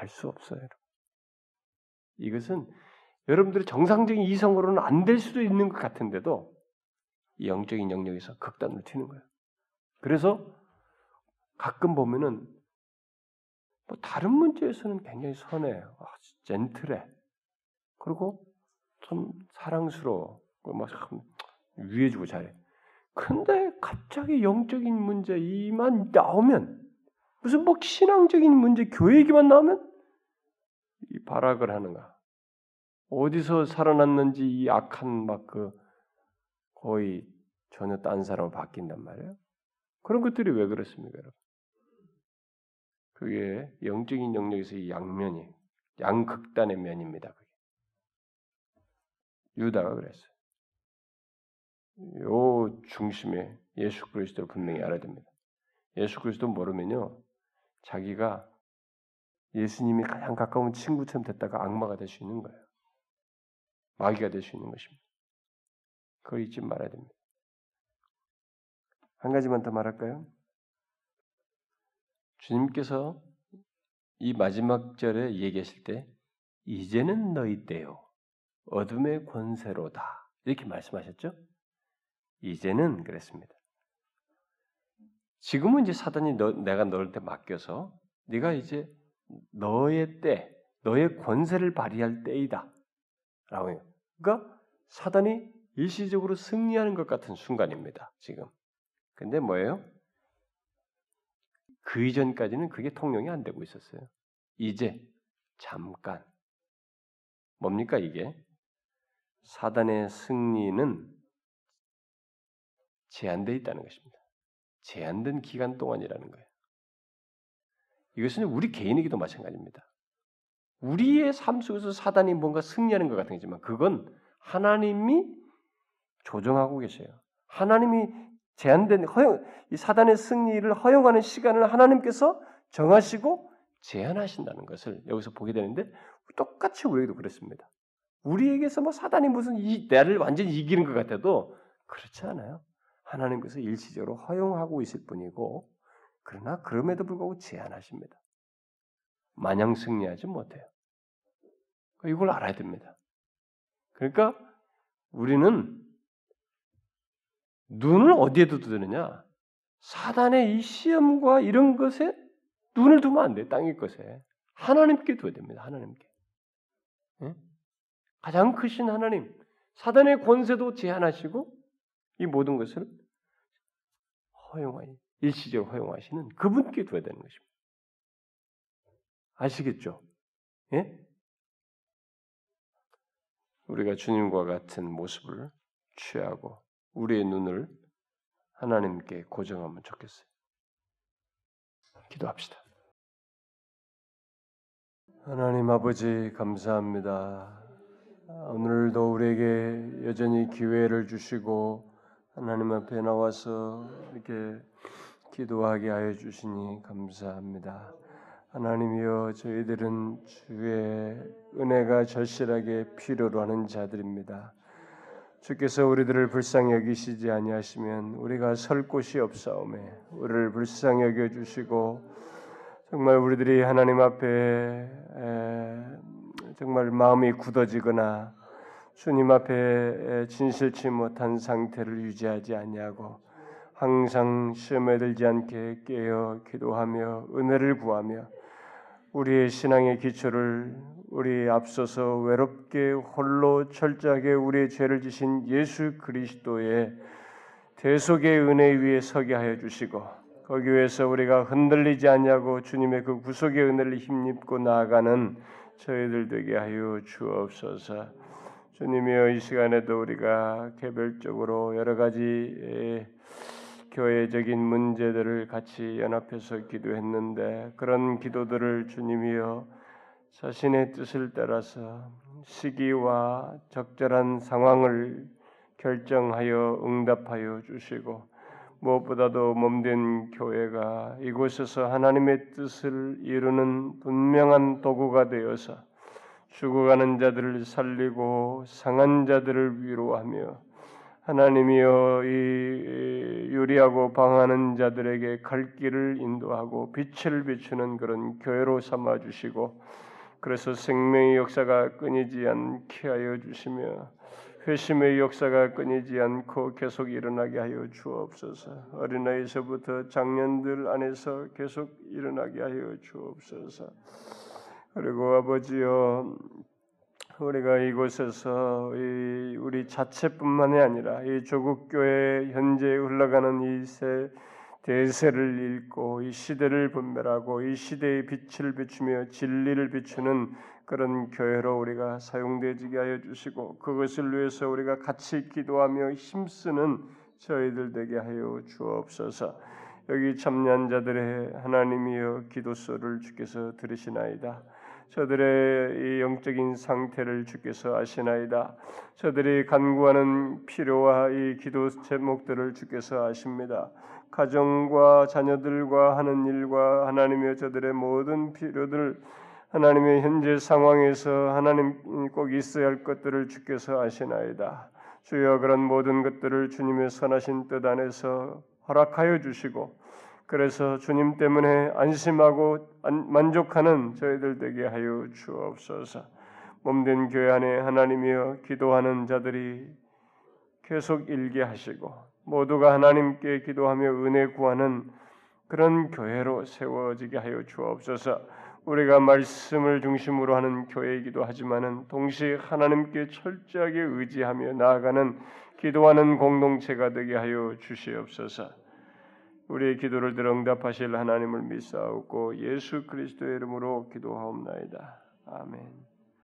알 수 없어요. 이것은 여러분들의 정상적인 이성으로는 안 될 수도 있는 것 같은데도 영적인 영역에서 극단으로 튀는 거예요. 그래서 가끔 보면은 뭐 다른 문제에서는 굉장히 선해요. 아, 젠틀해. 그리고 좀 사랑스러워. 막참 위해주고 잘해. 근데 갑자기 영적인 문제 이만 나오면 무슨 뭐 신앙적인 문제, 교회 얘기만 나오면 이 발악을 하는가? 어디서 살아났는지 이 악한 막 그 거의 전혀 딴 사람으로 바뀐단 말이에요. 그런 것들이 왜 그렇습니까, 여러분? 그게 영적인 영역에서 이 양면이 양극단의 면입니다. 그게. 유다가 그랬어요. 요 중심에 예수 그리스도를 분명히 알아야 됩니다. 예수 그리스도 모르면요, 자기가 예수님이 가장 가까운 친구처럼 됐다가 악마가 될 수 있는 거예요. 마귀가 될 수 있는 것입니다. 그걸 잊지 말아야 됩니다. 한 가지만 더 말할까요? 주님께서 이 마지막 절에 얘기하실 때 이제는 너희 때요 어둠의 권세로다 이렇게 말씀하셨죠? 이제는 그랬습니다. 지금은 이제 사단이 너, 내가 때 맡겨서 네가 이제 너의 때, 너의 권세를 발휘할 때이다. 라고 해요. 그러니까 사단이 일시적으로 승리하는 것 같은 순간입니다. 지금. 근데 뭐예요? 그 이전까지는 그게 통용이 안 되고 있었어요. 이제 잠깐 뭡니까 이게? 사단의 승리는 제한되어 있다는 것입니다. 제한된 기간 동안이라는 거예요. 이것은 우리 개인에게도 마찬가지입니다. 우리의 삶 속에서 사단이 뭔가 승리하는 것 같은 거지만 그건 하나님이 조정하고 계세요. 하나님이 제한된 허용, 이 사단의 승리를 허용하는 시간을 하나님께서 정하시고 제한하신다는 것을 여기서 보게 되는데 똑같이 우리에게도 그렇습니다. 우리에게서 뭐 사단이 무슨 이, 나를 완전히 이기는 것 같아도 그렇지 않아요. 하나님께서 일시적으로 허용하고 있을 뿐이고 그러나 그럼에도 불구하고 제한하십니다. 마냥 승리하지 못해요. 이걸 알아야 됩니다. 그러니까 우리는 눈을 어디에 두느냐? 사단의 이 시험과 이런 것에 눈을 두면 안 돼. 땅의 것에. 하나님께 두어야 됩니다. 하나님께. 예? 가장 크신 하나님. 사단의 권세도 제한하시고 이 모든 것을 허용하니 일시적으로 허용하시는 그분께 두어야 되는 것입니다. 아시겠죠? 예? 우리가 주님과 같은 모습을 취하고 우리의 눈을 하나님께 고정하면 좋겠어요. 기도합시다. 하나님 아버지 감사합니다. 오늘도 우리에게 여전히 기회를 주시고 하나님 앞에 나와서 이렇게 기도하게 하여 주시니 감사합니다. 하나님이여 저희들은 주의 은혜가 절실하게 필요로 하는 자들입니다. 주께서 우리들을 불쌍히 여기시지 아니하시면 우리가 설 곳이 없사오매 우리를 불쌍히 여겨 주시고 정말 우리들이 하나님 앞에 정말 마음이 굳어지거나 주님 앞에 진실치 못한 상태를 유지하지 아니하고 항상 시험에 들지 않게 깨어 기도하며 은혜를 구하며 우리의 신앙의 기초를 우리 앞서서 외롭게 홀로 철저하게 우리의 죄를 지신 예수 그리스도의 대속의 은혜 위에 서게 하여 주시고 거기 위해서 우리가 흔들리지 않냐고 주님의 그 구속의 은혜를 힘입고 나아가는 저희들 되게 하여 주옵소서. 주님이여 이 시간에도 우리가 개별적으로 여러 가지 교회적인 문제들을 같이 연합해서 기도했는데 그런 기도들을 주님이여 자신의 뜻을 따라서 시기와 적절한 상황을 결정하여 응답하여 주시고 무엇보다도 몸된 교회가 이곳에서 하나님의 뜻을 이루는 분명한 도구가 되어서 죽어가는 자들을 살리고 상한 자들을 위로하며 하나님이여 이 유리하고 방하는 자들에게 갈 길을 인도하고 빛을 비추는 그런 교회로 삼아 주시고 그래서 생명의 역사가 끊이지 않게 하여 주시며 회심의 역사가 끊이지 않고 계속 일어나게 하여 주옵소서. 어린아이서부터 장년들 안에서 계속 일어나게 하여 주옵소서. 그리고 아버지여 우리가 이곳에서 이 우리 자체뿐만이 아니라 이 조국 교회 현재 흘러가는 이세 대세를 읽고 이 시대를 분별하고 이 시대의 빛을 비추며 진리를 비추는 그런 교회로 우리가 사용되지게 하여 주시고 그것을 위해서 우리가 같이 기도하며 힘쓰는 저희들 되게 하여 주옵소서. 여기 참여한 자들의 하나님이여 기도소를 주께서 들으시나이다. 저들의 이 영적인 상태를 주께서 아시나이다. 저들이 간구하는 필요와 이 기도 제목들을 주께서 아십니다. 가정과 자녀들과 하는 일과 하나님의 저들의 모든 필요들 하나님의 현재 상황에서 하나님 꼭 있어야 할 것들을 주께서 아시나이다. 주여 그런 모든 것들을 주님의 선하신 뜻 안에서 허락하여 주시고 그래서 주님 때문에 안심하고 만족하는 저희들 되게 하여 주옵소서. 몸된 교회 안에 하나님이여 기도하는 자들이 계속 일게 하시고 모두가 하나님께 기도하며 은혜 구하는 그런 교회로 세워지게 하여 주옵소서. 우리가 말씀을 중심으로 하는 교회이기도 하지만은 동시에 하나님께 철저하게 의지하며 나아가는 기도하는 공동체가 되게 하여 주시옵소서. 우리의 기도를 들어 응답하실 하나님을 믿사옵고 예수 그리스도의 이름으로 기도하옵나이다. 아멘.